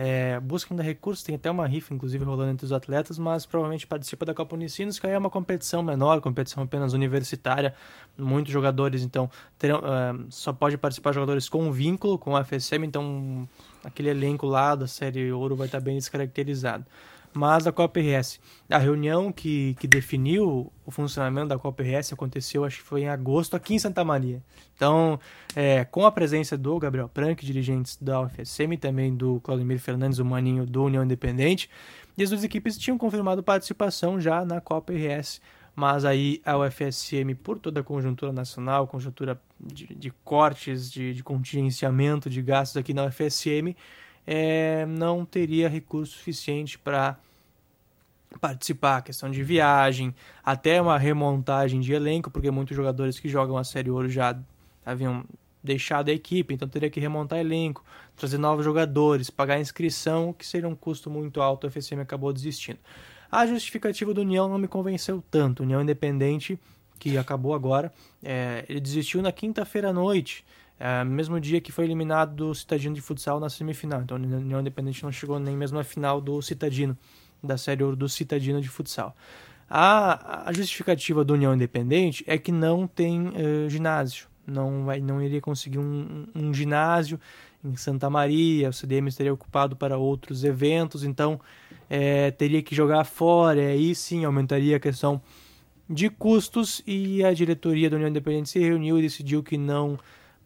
É, busca ainda recursos, tem até uma rifa, inclusive, rolando entre os atletas, mas provavelmente participa da Copa Unicinos, que aí é uma competição menor, competição apenas universitária. Muitos jogadores, então, terão, uh, só pode participar jogadores com vínculo com a FSM, então aquele elenco lá da série Ouro vai estar bem descaracterizado. Mas a Copa RS, a reunião que, que definiu o funcionamento da Copa RS aconteceu, acho que foi em agosto, aqui em Santa Maria. Então, é, com a presença do Gabriel Prank, dirigentes da UFSM, e também do Claudemir Fernandes, o maninho do União Independente, e as duas equipes tinham confirmado participação já na Copa RS mas aí a UFSM, por toda a conjuntura nacional, conjuntura de, de cortes, de, de, contingenciamento de gastos aqui na UFSM, é, não teria recurso suficiente para participar, questão de viagem, até uma remontagem de elenco, porque muitos jogadores que jogam a Série Ouro já haviam deixado a equipe, então teria que remontar elenco, trazer novos jogadores, pagar inscrição, que seria um custo muito alto, a UFSM acabou desistindo. A justificativa do União não me convenceu tanto. União Independente, que acabou agora, é, ele desistiu na quinta-feira à noite, é, mesmo dia que foi eliminado do Citadino de Futsal na semifinal. Então, a União Independente não chegou nem mesmo à final do Citadino, da série ouro do Citadino de Futsal. A, a justificativa do União Independente é que não tem uh, ginásio. Não, vai, não iria conseguir um, um ginásio em Santa Maria, o CDM estaria ocupado para outros eventos, então é, teria que jogar fora, e aí sim aumentaria a questão de custos e a diretoria da União Independente se reuniu e decidiu que não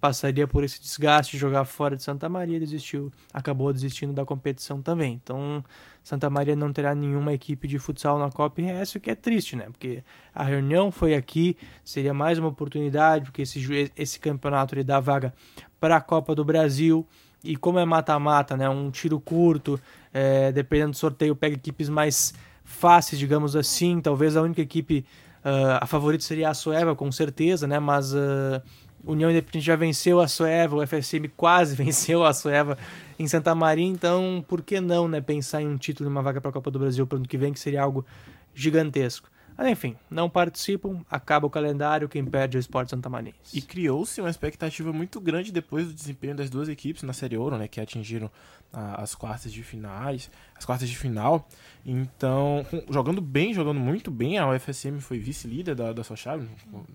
passaria por esse desgaste de jogar fora de Santa Maria, desistiu, acabou desistindo da competição também. Então, Santa Maria não terá nenhuma equipe de futsal na Copa RS, o que é triste, né? Porque a reunião foi aqui, seria mais uma oportunidade, porque esse, esse campeonato ele dá vaga para a Copa do Brasil. E como é mata-mata, né? Um tiro curto, é, dependendo do sorteio, pega equipes mais fáceis, digamos assim. Talvez a única equipe, uh, a favorita seria a Sueva, com certeza, né? Mas uh, União Independente já venceu a Sueva, o FSM quase [LAUGHS] venceu a Sueva em Santa Maria, então por que não né, pensar em um título uma vaga para a Copa do Brasil para o ano que vem, que seria algo gigantesco. Mas enfim, não participam, acaba o calendário, quem perde é o Esporte Santa Maria. E criou-se uma expectativa muito grande depois do desempenho das duas equipes na Série Ouro, né, que atingiram a, as quartas de finais, as quartas de final. Então, jogando bem, jogando muito bem, a UFSM foi vice-líder da, da sua chave,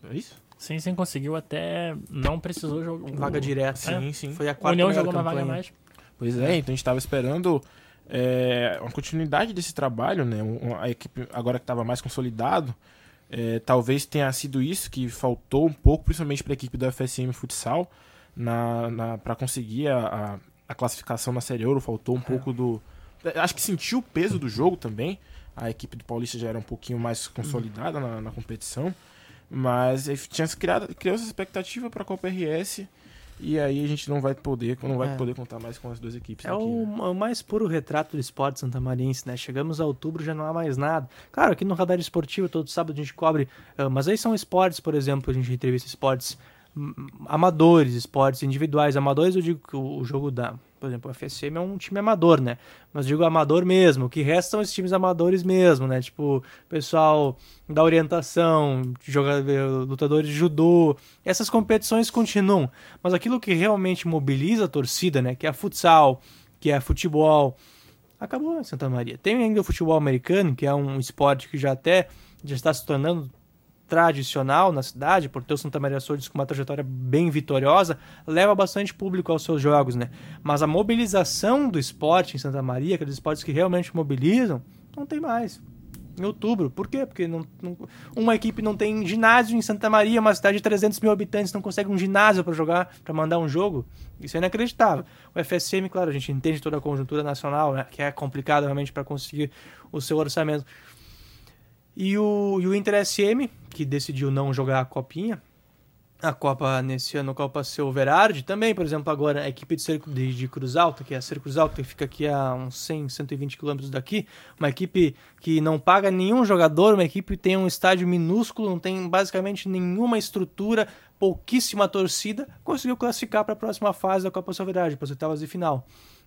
é isso? Sim, sim, conseguiu até. Não precisou jogar. Vaga direta. Sim, é. sim. Foi a quarta União jogou uma vaga mais. Pois é, então a gente estava esperando é, uma continuidade desse trabalho, né? A equipe agora que estava mais consolidado, é, talvez tenha sido isso que faltou um pouco, principalmente para a equipe do FSM Futsal, na, na para conseguir a, a, classificação na Série Ouro, faltou um é. pouco do... Acho que sentiu o peso do jogo também, a equipe do Paulista já era um pouquinho mais consolidada na, na competição, mas tinha criado, criou essa expectativa para a Copa RS e aí a gente não vai poder, não vai é. poder contar mais com as duas equipes. É aqui, o, né? o, mais puro retrato do esporte santamarense, né? Chegamos a outubro, já não há mais nada. Claro, aqui no Radar Esportivo, todo sábado a gente cobre, uh, mas aí são esportes, por exemplo, a gente entrevista esportes amadores, esportes individuais. Amadores, eu digo que o jogo da, por exemplo, o FSM é um time amador, né? Mas digo amador mesmo. O que resta são os times amadores mesmo, né? Tipo, pessoal da orientação, jogador, lutadores de judô. Essas competições continuam. Mas aquilo que realmente mobiliza a torcida, né? Que é futsal, que é futebol, acabou em Santa Maria. Tem ainda o futebol americano, que é um esporte que já até já está se tornando tradicional na cidade, por ter o Santa Maria Sordes com uma trajetória bem vitoriosa, leva bastante público aos seus jogos, né? Mas a mobilização do esporte em Santa Maria, aqueles esportes que realmente mobilizam, não tem mais. Em outubro. Por quê? Porque não, não, uma equipe não tem ginásio em Santa Maria, uma cidade de 300 mil habitantes, não consegue um ginásio para jogar, para mandar um jogo. Isso é inacreditável. O FSM, claro, a gente entende toda a conjuntura nacional, né, que é complicado realmente para conseguir o seu orçamento. E o, e o Inter SM, que decidiu não jogar a copinha, a Copa nesse ano, a Copa Silverard, também, por exemplo, agora a equipe de, Cerco, de, de Cruz Alta, que é a Cerco Cruz Alta, que fica aqui a uns 100, 120 quilômetros daqui, uma equipe que não paga nenhum jogador, uma equipe que tem um estádio minúsculo, não tem basicamente nenhuma estrutura, pouquíssima torcida, conseguiu classificar para a próxima fase da Copa Silverard, para as oitavas de final.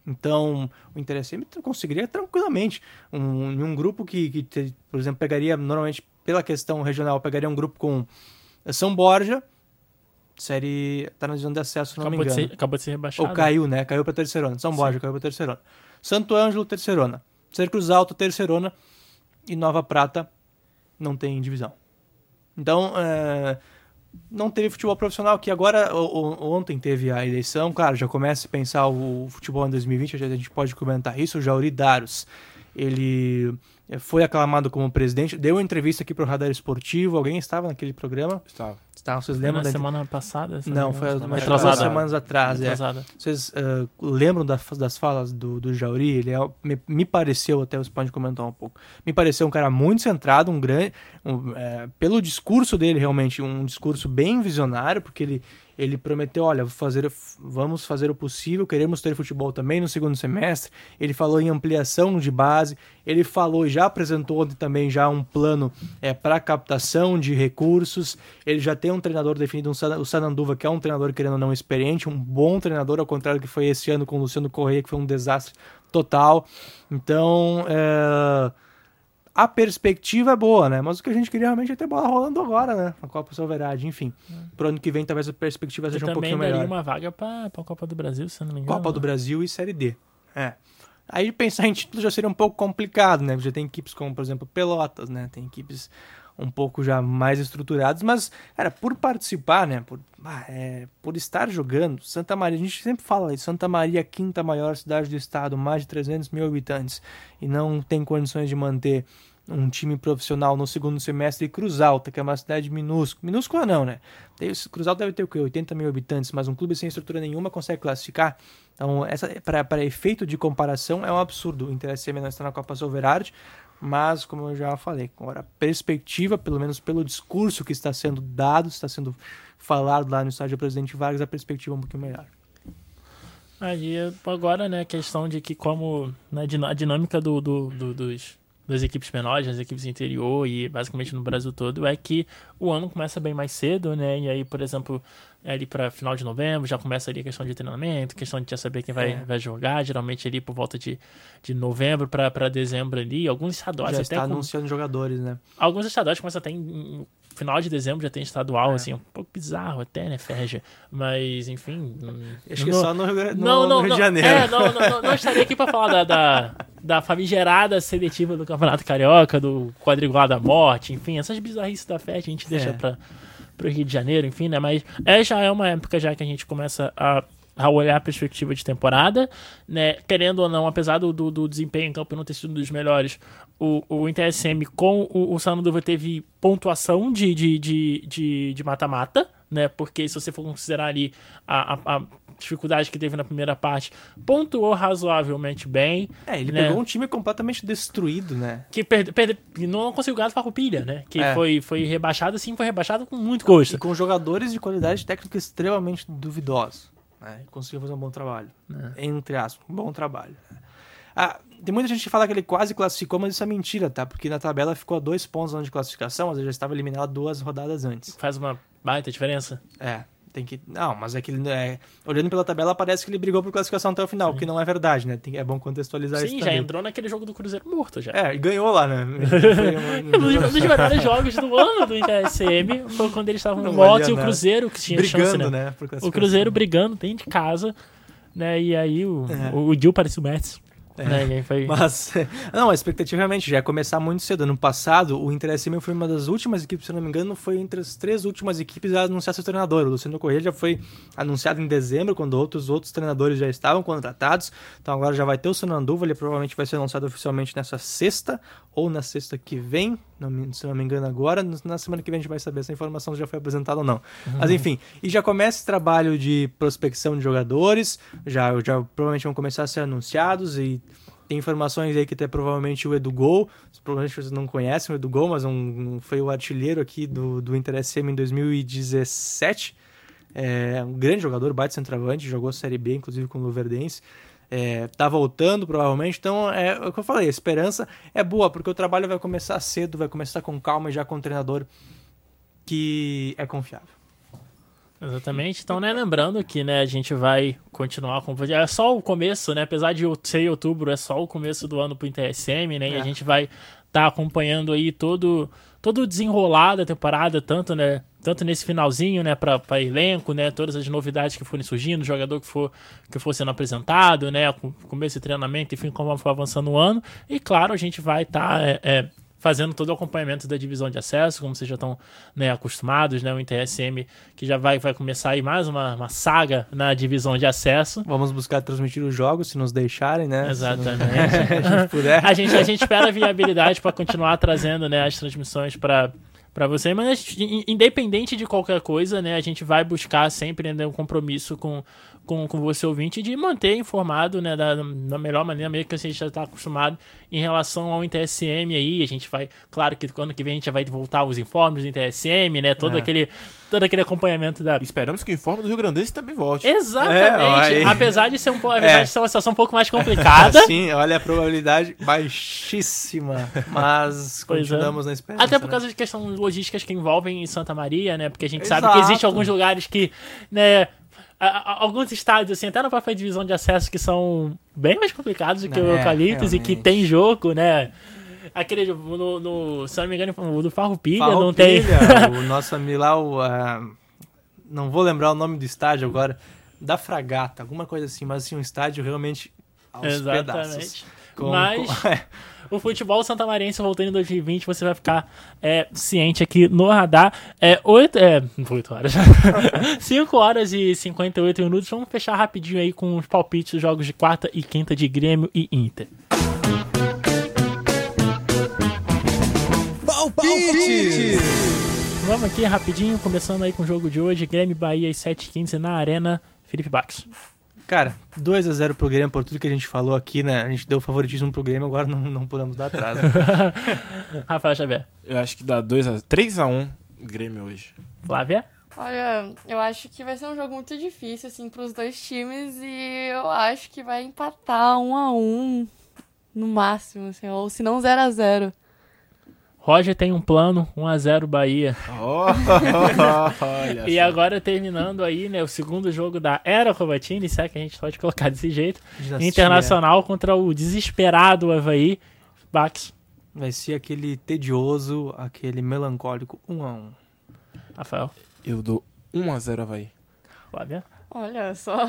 Então, o interessante conseguiria tranquilamente um, um grupo que, que, por exemplo, pegaria normalmente pela questão regional, pegaria um grupo com São Borja, série tá na divisão de acesso, se não acabou me engano. De ser, acabou de ser rebaixado. Ou caiu, né? Caiu para terceirona. São Borja Sim. caiu para terceirona. Santo Ângelo, terceirona. Cruz Alto, terceirona. E Nova Prata não tem divisão. Então, é, não teve futebol profissional, que agora, ontem teve a eleição, claro, já começa a pensar o futebol em 2020, a gente pode comentar isso, o Jauri Daros, ele eh, foi aclamado como presidente, deu uma entrevista aqui para o Radar Esportivo, alguém estava naquele programa? Estava. Estava, vocês lembram? Na semana passada? Não, foi umas duas semanas atrás. É. Vocês uh, lembram das, das falas do, do Jauri? Ele é, me, me, pareceu, até você pode comentar um pouco, me pareceu um cara muito centrado, um grande, um, é, pelo discurso dele realmente, um discurso bem visionário, porque ele ele prometeu, olha, fazer, vamos fazer o possível, queremos ter futebol também no segundo semestre. Ele falou em ampliação de base, ele falou e já apresentou também já um plano é, para captação de recursos. Ele já tem um treinador definido, um, o Sananduva, que é um treinador querendo ou não experiente, um bom treinador, ao contrário do que foi esse ano com o Luciano Correia, que foi um desastre total. Então, é a perspectiva é boa, né? Mas o que a gente queria realmente é ter bola rolando agora, né? A Copa Soverade, enfim. É. Pro ano que vem talvez a perspectiva e seja um pouquinho melhor. também uma vaga pra, pra Copa do Brasil, se não me engano. Copa do Brasil e Série D. É. Aí pensar em título já seria um pouco complicado, né? Já tem equipes como, por exemplo, Pelotas, né? Tem equipes um pouco já mais estruturadas, mas, cara, por participar, né? Por, é, por estar jogando, Santa Maria, a gente sempre fala isso, Santa Maria, quinta maior cidade do estado, mais de 300 mil habitantes, e não tem condições de manter um time profissional no segundo semestre de Cruz Alta, que é uma cidade minúscula. Minúscula não, né? Cruz Alta deve ter o quê? 80 mil habitantes, mas um clube sem estrutura nenhuma consegue classificar. Então, para efeito de comparação, é um absurdo. O interesse não está na Copa Solverard, mas, como eu já falei, agora a perspectiva, pelo menos pelo discurso que está sendo dado, está sendo falado lá no estádio do Presidente Vargas, a perspectiva é um pouquinho melhor. Aí, agora, né, a questão de que como né, a dinâmica do, do, do dos das equipes menores, das equipes interior e basicamente no Brasil todo, é que o ano começa bem mais cedo, né? E aí, por exemplo, ali para final de novembro, já começa ali a questão de treinamento, questão de já saber quem vai, É. vai jogar, geralmente ali por volta de, de novembro para dezembro ali, alguns estaduais Já até está com- anunciando jogadores, né? Alguns estaduais começam até em, final de dezembro, já tem estadual, assim, um pouco bizarro até, né, Ferja? Mas, enfim... Acho que é só no no- não, no não, Rio de Janeiro. É, não, não, não, não estaria aqui pra falar da, da, da famigerada seletiva do Campeonato Carioca, do quadrigular da morte, enfim, essas bizarrices da festa a gente deixa É. pra, pro Rio de Janeiro, enfim, né, mas é, já é uma época já que a gente começa a a olhar a perspectiva de temporada, né? Querendo ou não, apesar do, do, do desempenho em campo não ter sido um dos melhores, o, o Inter SM com o, o Sananduva teve pontuação de de de- de de mata-mata, né? Porque se você for considerar ali a, a, a dificuldade que teve na primeira parte, pontuou razoavelmente bem. É, ele né? pegou um time completamente destruído, né? que perde, perde, não conseguiu ganhar do Farroupilha, né? Que É. foi, foi rebaixado, sim, foi rebaixado com muito gosto. E com jogadores de qualidade técnica extremamente duvidosa. Né? Conseguiu fazer um bom trabalho. É. Entre aspas, um bom trabalho. Ah, tem muita gente que fala que ele quase classificou, mas isso é mentira, tá? Porque na tabela ficou a dois pontos zona de classificação, mas ele já estava eliminado duas rodadas antes. Faz uma baita diferença. É, tem que. Não, mas é que ele. É... Olhando pela tabela, parece que ele brigou por classificação até o final, o que não é verdade, né? Tem... É bom contextualizar isso. Sim, já também. entrou naquele jogo do Cruzeiro morto já. É, e ganhou lá, né? [LAUGHS] um dos, melhores jogos do ano do Inter SM foi quando eles estavam no valia e o nada. Cruzeiro que tinha Brigando, chance, né? né, o. Cruzeiro brigando dentro de casa, né? E aí o, É. o, o Gil parecia o. É, Né? Foi... Mas, [LAUGHS] não, a expectativa realmente já é começar muito cedo. Ano passado, o Inter SM foi uma das últimas equipes, se não me engano, foi entre as três últimas equipes a anunciar seu treinador. O Luciano Corrêa já foi anunciado em dezembro, quando outros outros treinadores já estavam contratados. Então agora já vai ter o Sananduva, ele provavelmente vai ser anunciado oficialmente nessa sexta ou na sexta que vem, não me- se não me engano agora. Na semana que vem a gente vai saber se a informação já foi apresentada ou não. Mas enfim, e já começa esse trabalho de prospecção de jogadores, já, já provavelmente vão começar a ser anunciados e tem informações aí que até provavelmente o Edu Gol, provavelmente vocês não conhecem o Edu Gol, mas um, um- foi o artilheiro aqui do, do Inter SM em 2017. É um grande jogador, baita centroavante, jogou Série B, inclusive com o Luverdense. É, tá voltando, provavelmente. Então, é o que eu falei, a esperança é boa, porque o trabalho vai começar cedo, vai começar com calma e já com um treinador que é confiável. Exatamente. Então, né, lembrando que, né, a gente vai continuar com... É só o começo, né? Apesar de ser outubro, é só o começo do ano pro Inter SM, né? E É. a gente vai estar acompanhando aí todo, todo o desenrolar da temporada, tanto, né, tanto nesse finalzinho, né, para elenco, né, todas as novidades que forem surgindo, jogador que for, que for sendo apresentado, né, com começo de treinamento, enfim, como for avançando o ano. E, claro, a gente vai estar... é, é, fazendo todo o acompanhamento da divisão de acesso, como vocês já estão né, acostumados, né? O InterSM que já vai, vai começar aí mais uma, uma saga na divisão de acesso. Vamos buscar transmitir os jogos, se nos deixarem, né? Exatamente. [LAUGHS] Se a gente puder. a, gente, a gente espera viabilidade para continuar trazendo né, as transmissões para para você, mas in- independente de qualquer coisa, né, a gente vai buscar sempre né, um compromisso com, com, com você ouvinte de manter informado, né, da, da melhor maneira mesmo que a gente já está acostumado em relação ao InterSM aí, a gente vai, claro que ano que vem a gente já vai voltar os informes do InterSM, né, todo É. aquele todo aquele acompanhamento da Esperamos que o informe do Rio Grandense também volte. Exatamente. É. Apesar de ser um É. apesar de ser uma situação um pouco mais complicada. [LAUGHS] Sim, olha a probabilidade baixíssima, mas Pois é. continuamos na esperança. Até por né? causa de questões logísticas que envolvem em Santa Maria, né? Porque a gente sabe que Exato. existem alguns lugares que, né? Alguns estádios, assim, até na própria divisão de acesso, que são bem mais complicados do que o É, Eucaliptus e que tem jogo, né? Aquele, no, no, se não me engano, o do Farroupilha não tem. O nosso amigo lá, o, ah, não vou lembrar o nome do estádio agora, da Fragata, alguma coisa assim, mas assim, um estádio realmente aos Exatamente. pedaços. Com- Mas com- [LAUGHS] é. O futebol santamarense voltando em 2020, você vai ficar é, ciente aqui no radar. É 8, é, 8 horas. [LAUGHS] 5 horas e 58 minutos. Vamos fechar rapidinho aí com os palpites dos jogos de quarta e quinta de Grêmio e Inter. Palpite! Vamos aqui rapidinho, começando aí com o jogo de hoje. Grêmio Bahia às 7h15 na Arena. Felipe Bax. Cara, 2x0 pro Grêmio por tudo que a gente falou aqui, né? A gente deu favoritismo pro Grêmio, agora não, não podemos dar atrás. [LAUGHS] né? Rafael Xavier. Eu acho que dá 2 a 3x1 Grêmio hoje. Flávia? Olha, eu acho que vai ser um jogo muito difícil, assim, pros dois times e eu acho que vai empatar um a um no máximo, assim, ou se não 0 a 0 Roger tem um plano, 1x0 Bahia. Oh, [LAUGHS] olha e só. agora terminando aí, né, o segundo jogo da Era Covatini, se é que a gente pode colocar desse jeito. Dinastia. Internacional contra o desesperado Havaí. Bax. Vai ser aquele tedioso, aquele melancólico 1 a 1 Rafael. Eu dou 1x0 Havaí. Flávia. Olha só.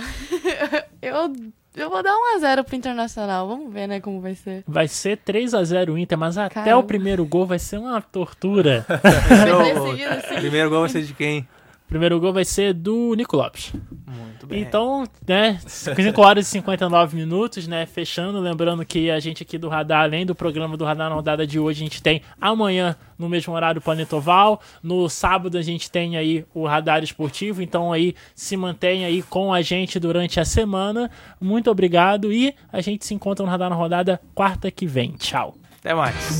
[LAUGHS] eu, eu vou dar 1x0 pro Internacional. Vamos ver, né, como vai ser. Vai ser 3x0 Inter, mas até Caramba. o primeiro gol vai ser uma tortura. [LAUGHS] Primeiro gol vai ser de quem? Primeiro gol vai ser do Nico Lopes. Muito bem. Então, né, 5 horas e 59 minutos, né, fechando, lembrando que a gente aqui do Radar, além do programa do Radar na rodada de hoje, a gente tem amanhã, no mesmo horário, o Planeta Oval, no sábado a gente tem aí o Radar Esportivo, então aí se mantém aí com a gente durante a semana, muito obrigado e a gente se encontra no Radar na rodada quarta que vem, tchau. Até mais.